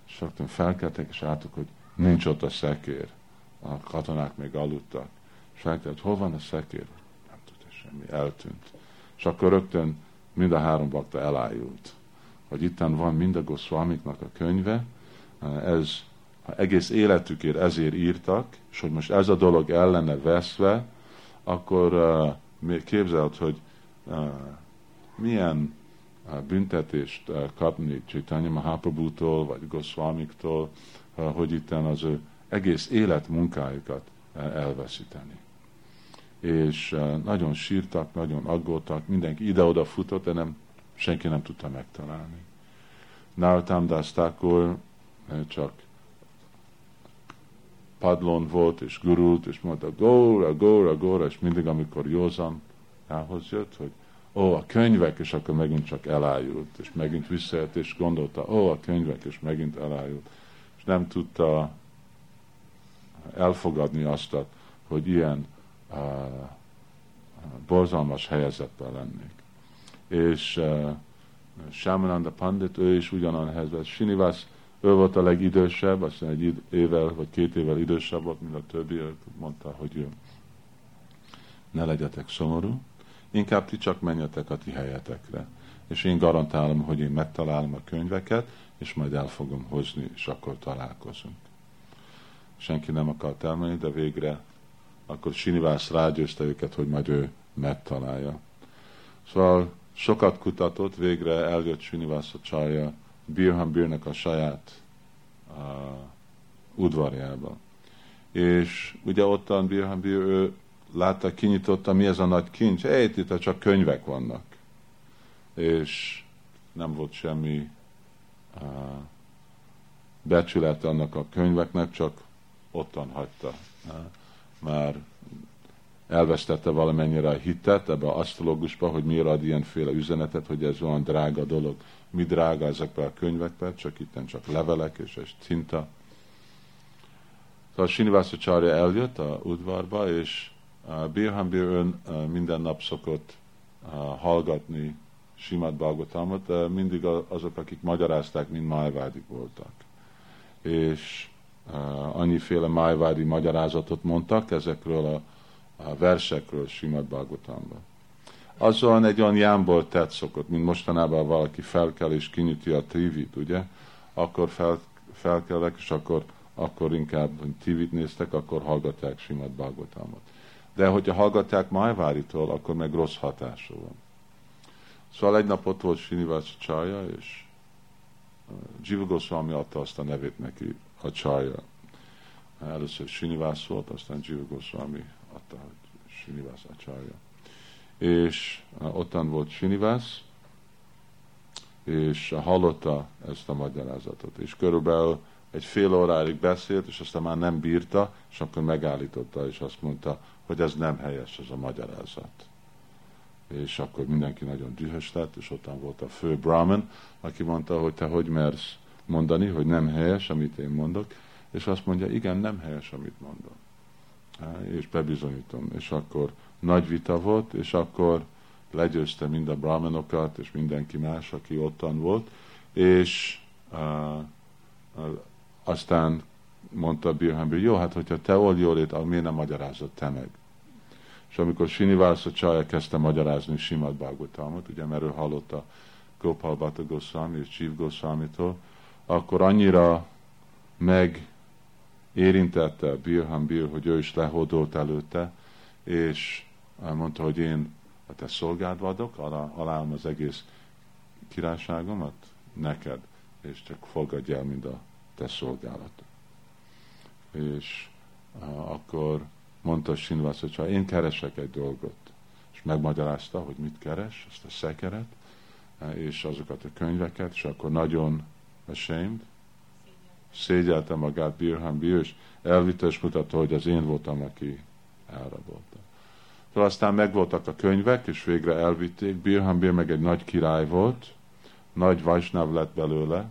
és rögtön felkeltek, és álltuk, hogy nincs ott a szekér. A katonák még aludtak. És felkeltek, hol van a szekér? Nem tudta semmi, eltűnt. És akkor rögtön mind a három bakta elájult, hogy itten van mind a Goswamiknak a könyve, ez egész életükért ezért írtak, és hogy most ez a dolog ellene veszve, akkor uh, képzeld, hogy uh, milyen uh, büntetést uh, kapni Chaitanya Mahaprabhu-tól, vagy Goswamiktól, uh, hogy itt az ő egész életmunkájukat elveszíteni. És nagyon sírtak, nagyon aggódtak, mindenki ide-oda futott, de nem, senki nem tudta megtalálni. Narottam Das Thakur csak padlón volt, és gurult, és mondta, góra, góra, góra, és mindig, amikor józan elhoz jött, hogy ó, a könyvek, és akkor megint csak elájult, és megint visszajött, és gondolta, ó, a könyvek, és megint elájult. És nem tudta elfogadni azt, hogy ilyen uh, borzalmas helyzetben lennék. És uh, Shamananda Pandit, ő is ugyanan helyzetben. Sinivas, ő volt a legidősebb, azt egy évvel vagy két évvel idősebb volt, mint a többi, mondta, hogy ő ne legyetek szomorú, inkább ti csak menjetek a ti helyetekre. és én garantálom, hogy én megtalálom a könyveket, és majd el fogom hozni, és akkor találkozunk. Senki nem akart elmenni, de végre akkor Sinivász rágyőzte őket, hogy majd ő megtalálja. Szóval sokat kutatott, végre eljött Sinivász a csarja Birham Birnek a saját uh, udvarjába. És ugye ottan Birham Bir, ő látta, kinyitotta, mi ez a nagy kincs. Ej, itt csak könyvek vannak. És nem volt semmi uh, becsület annak a könyveknek, csak ottan hagyta. Már elvesztette valamennyire a hitet ebbe a asztrológusba, hogy miért ad ilyenféle üzenetet, hogy ez olyan drága dolog. Mi drága ezekbe a könyvekbe, csak itt csak levelek és egy tinta. Szóval Sinivasa Csarja eljött a udvarba, és Birhambir ön minden nap szokott hallgatni Simad Bhagavatamot, mindig azok, akik magyarázták, mind májvádik voltak. És annyiféle májvádi magyarázatot mondtak ezekről a, a versekről Simad Bhagavatamban. Azon egy olyan jámból tett szokott, mint mostanában valaki felkel és kinyiti a tévét, ugye? Akkor fel, felkelek, és akkor, akkor inkább tévét néztek, akkor hallgatják Simad Bhagavatamot. De hogyha hallgatják Májváritól, akkor meg rossz hatása van. Szóval egy nap ott volt Srinivas Csaja, és Jiva Goswami adta azt a nevét neki, a Csaja. Először Srinivas volt, aztán Jiva Goswami adta, hogy Srinivas a Csaja. És ottan volt Srinivas, és hallotta ezt a magyarázatot. És körülbelül egy fél óráig beszélt, és aztán már nem bírta, és akkor megállította, és azt mondta, hogy ez nem helyes, ez a magyarázat. És akkor mindenki nagyon dühös lett, és ottan volt a fő Brahman, aki mondta, hogy te hogy mersz mondani, hogy nem helyes, amit én mondok, és azt mondja, igen, nem helyes, amit mondom. És bebizonyítom. És akkor nagy vita volt, és akkor legyőzte mind a brahmanokat, és mindenki más, aki ottan volt, és uh, aztán mondta Birhambir, jó, hát hogyha te old jól miért nem magyarázod te meg? És amikor Sinivása Csaj kezdte magyarázni Simad Bhagavatamot, ugye mert ő hallotta Gopal Bhatta és Goswami-tól, akkor annyira meg érintette Birham Bir, hogy ő is lehódolt előtte, és mondta, hogy én a te szolgád vagyok, alállom az egész királyságomat neked, és csak fogadj el, mind a te szolgálat. És uh, akkor mondta Sinvász, hogy ha én keresek egy dolgot, és megmagyarázta, hogy mit keres, ezt a szekeret, és azokat a könyveket, és akkor nagyon ashamed, szégyelte magát Birham Bir, és elvitte, és mutatta, hogy az én voltam, aki elrabolta. Szóval aztán megvoltak a könyvek, és végre elvitték. Birham Bir meg egy nagy király volt, nagy vajsnáv lett belőle,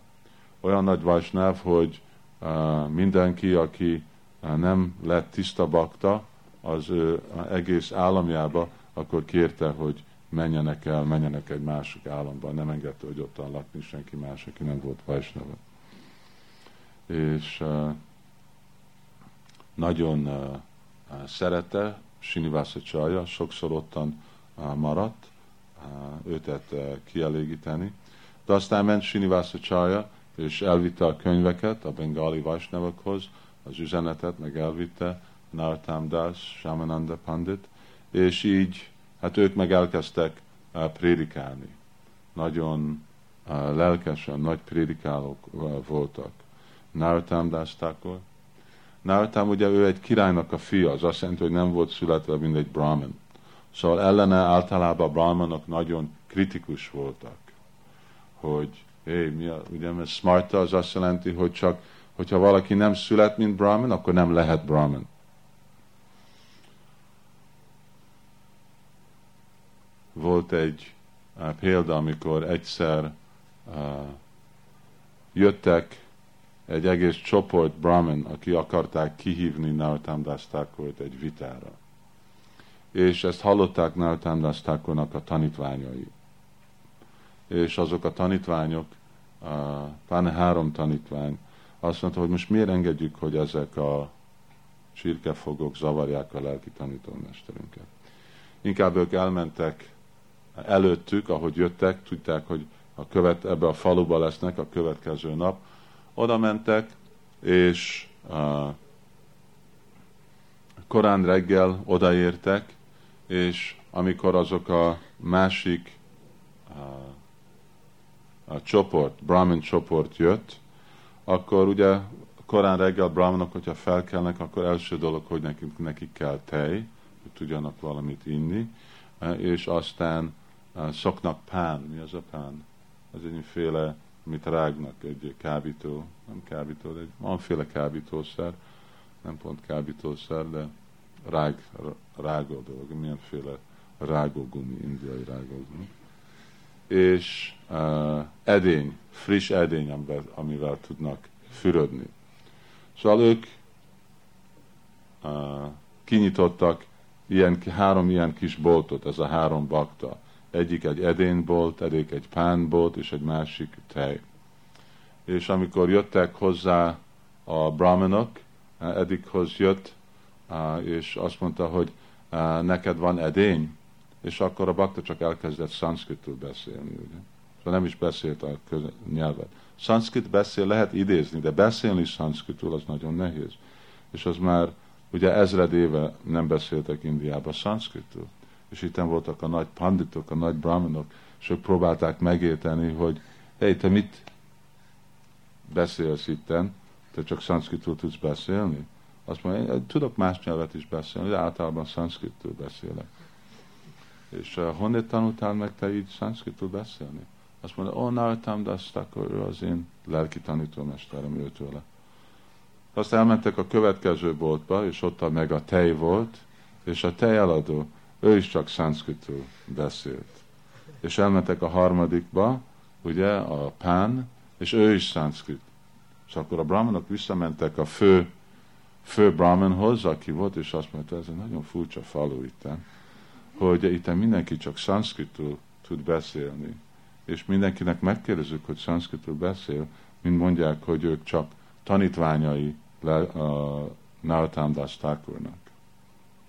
olyan nagy vajsnáv, hogy uh, mindenki, aki uh, nem lett tiszta bakta, az uh, egész államjába, akkor kérte, hogy menjenek el, menjenek egy másik államba. Nem engedte, hogy ottan lakni senki más, aki nem volt vajsnava. És uh, nagyon uh, szerette Sinivasa Csalja, sokszor ottan uh, maradt, uh, őtet uh, kielégíteni. De aztán ment Sinivasa Csalja, és elvitte a könyveket a bengali vasnavakhoz, az üzenetet, meg elvitte Nartam Das, Shamananda Pandit, és így, hát ők meg elkezdtek uh, prédikálni. Nagyon uh, lelkesen, nagy prédikálók uh, voltak. Nartam Das Thakur. Nartam ugye ő egy királynak a fia, az azt jelenti, hogy nem volt születve, mint egy brahman. Szóval ellene általában brahmanok nagyon kritikus voltak, hogy Hé, mi a, ugye, mert smarta az azt jelenti, hogy csak, hogyha valaki nem szület, mint Brahman, akkor nem lehet Brahman. Volt egy uh, példa, amikor egyszer uh, jöttek egy egész csoport Brahman, aki akarták kihívni Narottam egy vitára. És ezt hallották Narottam a tanítványai és azok a tanítványok, pláne három tanítvány, azt mondta, hogy most miért engedjük, hogy ezek a csirkefogók zavarják a lelki tanítómesterünket. Inkább ők elmentek előttük, ahogy jöttek, tudták, hogy a követ, ebbe a faluba lesznek a következő nap, oda mentek, és uh, korán reggel odaértek, és amikor azok a másik uh, a csoport, Brahmin csoport jött, akkor ugye korán reggel Brahmanok, hogyha felkelnek, akkor első dolog, hogy nekik, nekik kell tej, hogy tudjanak valamit inni, és aztán szoknak pán. Mi az a pán? Az egyféle, amit rágnak, egy kábító, nem kábító, de egy valamiféle kábítószer, nem pont kábítószer, de rág, rágó dolog, milyenféle rágógumi, indiai rágógumi. És uh, edény, friss edény, amivel, amivel tudnak fürödni. Szóval ők uh, kinyitottak ilyen, három ilyen kis boltot, ez a három bakta. Egyik egy edénybolt, egyik egy pánbolt, és egy másik tej. És amikor jöttek hozzá a brahmanok, Edikhoz jött, és azt mondta, hogy neked van edény, és akkor a bakta csak elkezdett szanszkritul beszélni. Ugye? Szóval nem is beszélt a nyelvet. Szanszkrit beszél, lehet idézni, de beszélni szanszkritul az nagyon nehéz. És az már ugye ezred éve nem beszéltek Indiába szanszkritul. És itt voltak a nagy panditok, a nagy brahmanok, és ők próbálták megérteni, hogy hé, te mit beszélsz itten, te csak szanszkritul tudsz beszélni. Azt mondja, én tudok más nyelvet is beszélni, de általában szanszkritul beszélek. És uh, honnét tanultál meg te így szanszkritul beszélni? Azt mondja, ó, Nartam Das akkor ő az én lelki tanítómesterem, őt vele. Azt elmentek a következő boltba, és ott a meg a tej volt, és a tejeladó, ő is csak szanszkritul beszélt. És elmentek a harmadikba, ugye, a pán, és ő is szanszkrit. És akkor a brahmanok visszamentek a fő, fő brahmanhoz, aki volt, és azt mondta, ez egy nagyon furcsa falu itt, hogy itt mindenki csak szanszkritul tud beszélni és mindenkinek megkérdezzük, hogy szanszkritul beszél, mint mondják, hogy ők csak tanítványai le, a Narottam Das Thakurnak.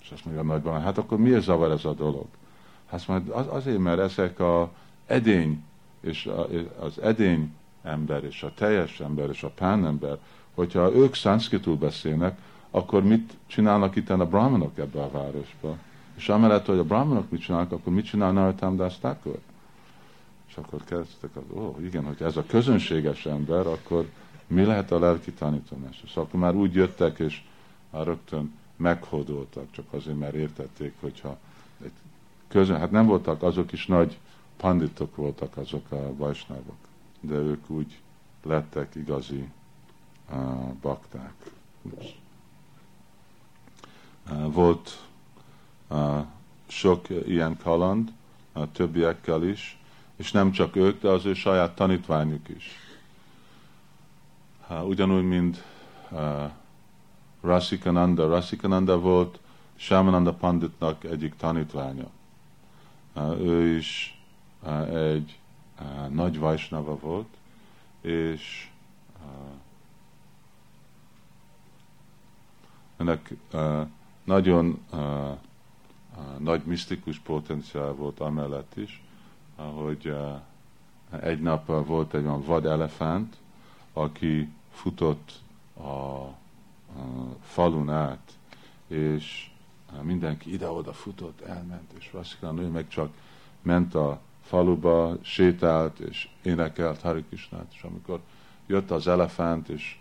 És azt mondja a nagyban, hát akkor miért zavar ez a dolog? Hát majd az, azért, mert ezek a edény, és az edény ember, és a teljes ember, és a pánember, hogyha ők szanszkritul beszélnek, akkor mit csinálnak itt a brahmanok ebbe a városba? És amellett, hogy a brahmanok mit csinálnak, akkor mit csinál Narottam Das Thakur? És akkor kezdtek az, ó, igen, hogy ez a közönséges ember, akkor mi lehet a lelki tanítomás? És akkor már úgy jöttek, és már rögtön meghódoltak, csak azért, mert értették, hogyha egy közön, hát nem voltak azok is nagy panditok voltak azok a vajsnávok, de ők úgy lettek igazi uh, bakták. Uh, volt uh, sok ilyen kaland, a többiekkel is, és nem csak ők, de az ő saját tanítványuk is. Ugyanúgy, mint uh, Rasikananda. Rasikananda volt Shamananda Panditnak egyik tanítványa. Ő is egy nagy vajsnava volt, és ennek nagyon nagy misztikus potenciál volt amellett is, hogy egy nap volt egy olyan vad elefánt, aki futott a, falun át, és eh, mindenki ide-oda futott, elment, és Vasikán ő meg csak ment a faluba, sétált, és énekelt Hari Krishnát, és amikor jött az elefánt, és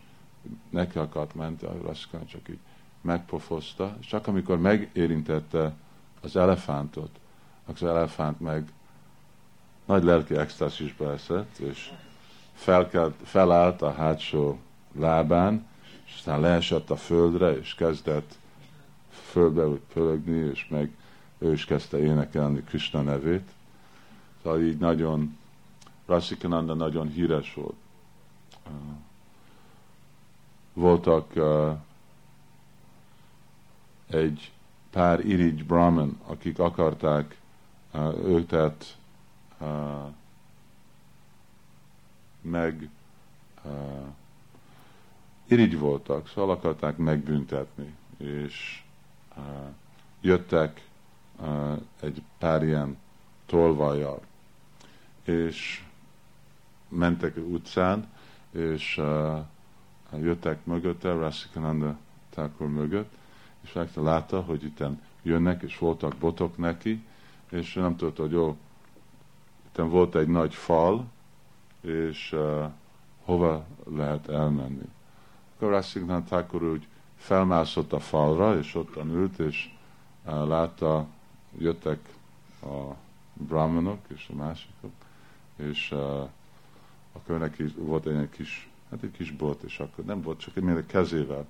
neki akart menni, a Vasikán csak így megpofozta, és csak amikor megérintette az elefántot, akkor az elefánt meg nagy lelki extázisba esett, és felkelt, felállt a hátsó lábán, és aztán leesett a földre, és kezdett földbe úgy és meg ő is kezdte énekelni Krishna nevét. Szóval így nagyon, Rasikananda nagyon híres volt. Voltak uh, egy pár irigy brahman, akik akarták uh, őket uh, meg uh, irigy voltak, szóval akarták megbüntetni, és uh, jöttek uh, egy pár ilyen tolvajjal. És mentek utcán, és uh, jöttek mögötte, Rasikananda Thakur mögött, és látta, hogy itt jönnek, és voltak botok neki, és nem tudta, hogy jó, itt volt egy nagy fal, és uh, hova lehet elmenni. Akkor Rasikananda Thakur úgy felmászott a falra, és ottan ült, és uh, látta, jöttek a brahmanok és a másikok, és uh, akkor neki volt egy kis, hát egy kis bot, és akkor nem volt, csak egy kezével,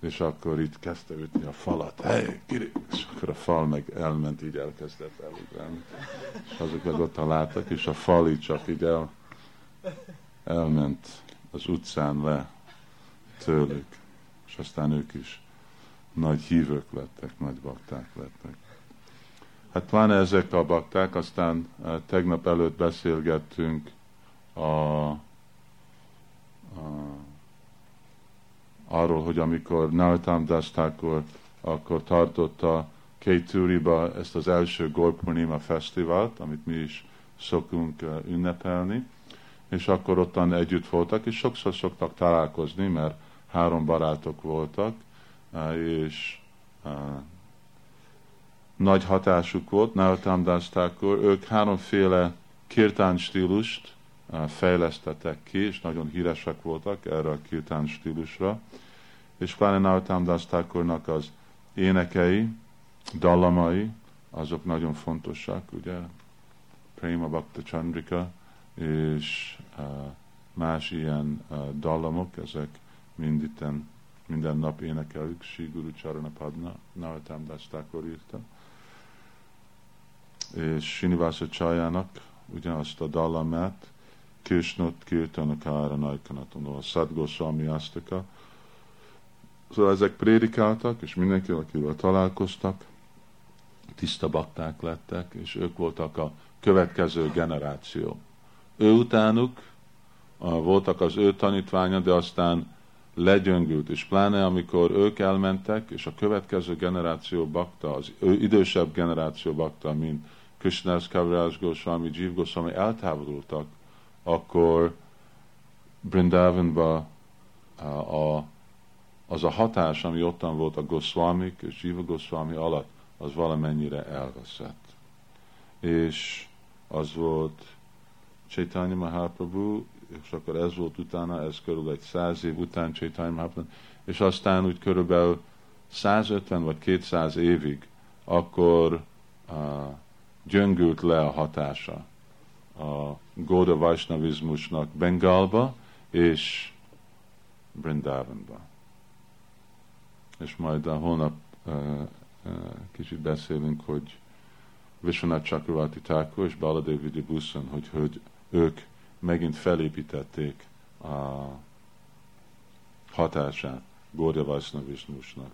és akkor itt kezdte ütni a falat, hey, kiri! és akkor a fal meg elment, így elkezdett elugrálni. És azok meg ott láttak, és a fal így csak így el, elment az utcán le tőlük, és aztán ők is nagy hívők lettek, nagy bakták lettek. Hát pláne ezek a bakták, aztán eh, tegnap előtt beszélgettünk a, a, arról, hogy amikor Nartam Dastakor akkor tartotta Kétúriba ezt az első Gorpurnima fesztivált, amit mi is szokunk eh, ünnepelni, és akkor ottan együtt voltak, és sokszor szoktak találkozni, mert három barátok voltak, eh, és nagy hatásuk volt, Narottam Das Thakur, ők háromféle kirtán stílust uh, fejlesztettek ki, és nagyon híresek voltak erre a kirtán stílusra. És pláne Narottam Das Thakurnak az énekei, dallamai, azok nagyon fontosak, ugye? Prema Bhakta Chandrika, és más ilyen dallamok, ezek mind itten, minden nap énekeljük, Siguru Charana Padna, Narottam Das Thakur írta és Sinivasa Csajának ugyanazt a dallamát, Krishnot Kirtana Kára Najkanatonó, a Szadgoswami Asztika. Szóval ezek prédikáltak, és mindenki, akivel találkoztak, tiszta bakták lettek, és ők voltak a következő generáció. Ő utánuk voltak az ő tanítványa, de aztán legyöngült, és pláne amikor ők elmentek, és a következő generáció bakta, az ő idősebb generáció bakta, mint Krishnas, Kaviraj Goswami, Jiv Goswami eltávolultak, akkor Brindavanba a, az a hatás, ami ottan volt a Goswamik és Jiva Goswami alatt, az valamennyire elveszett. És az volt Chaitanya Mahaprabhu, és akkor ez volt utána, ez körülbelül egy száz év után Chaitanya Mahaprabhu, és aztán úgy körülbelül 150 vagy 200 évig, akkor uh, gyöngült le a hatása a Góda Vaisnavizmusnak Bengalba és Brindavanba. És majd a holnap uh, uh, kicsit beszélünk, hogy Vishwanath Chakravarti Thakur és Baladev Vidyabhusan, hogy, hogy ők megint felépítették a hatását Gorja Vajsnavisnusnak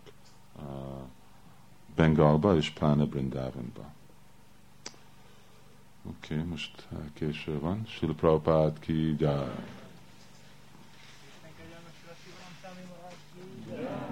Bengalba és pláne Brindavanba. Oké, okay, most késő van. Sila Prabhupád ki gyár. Yeah.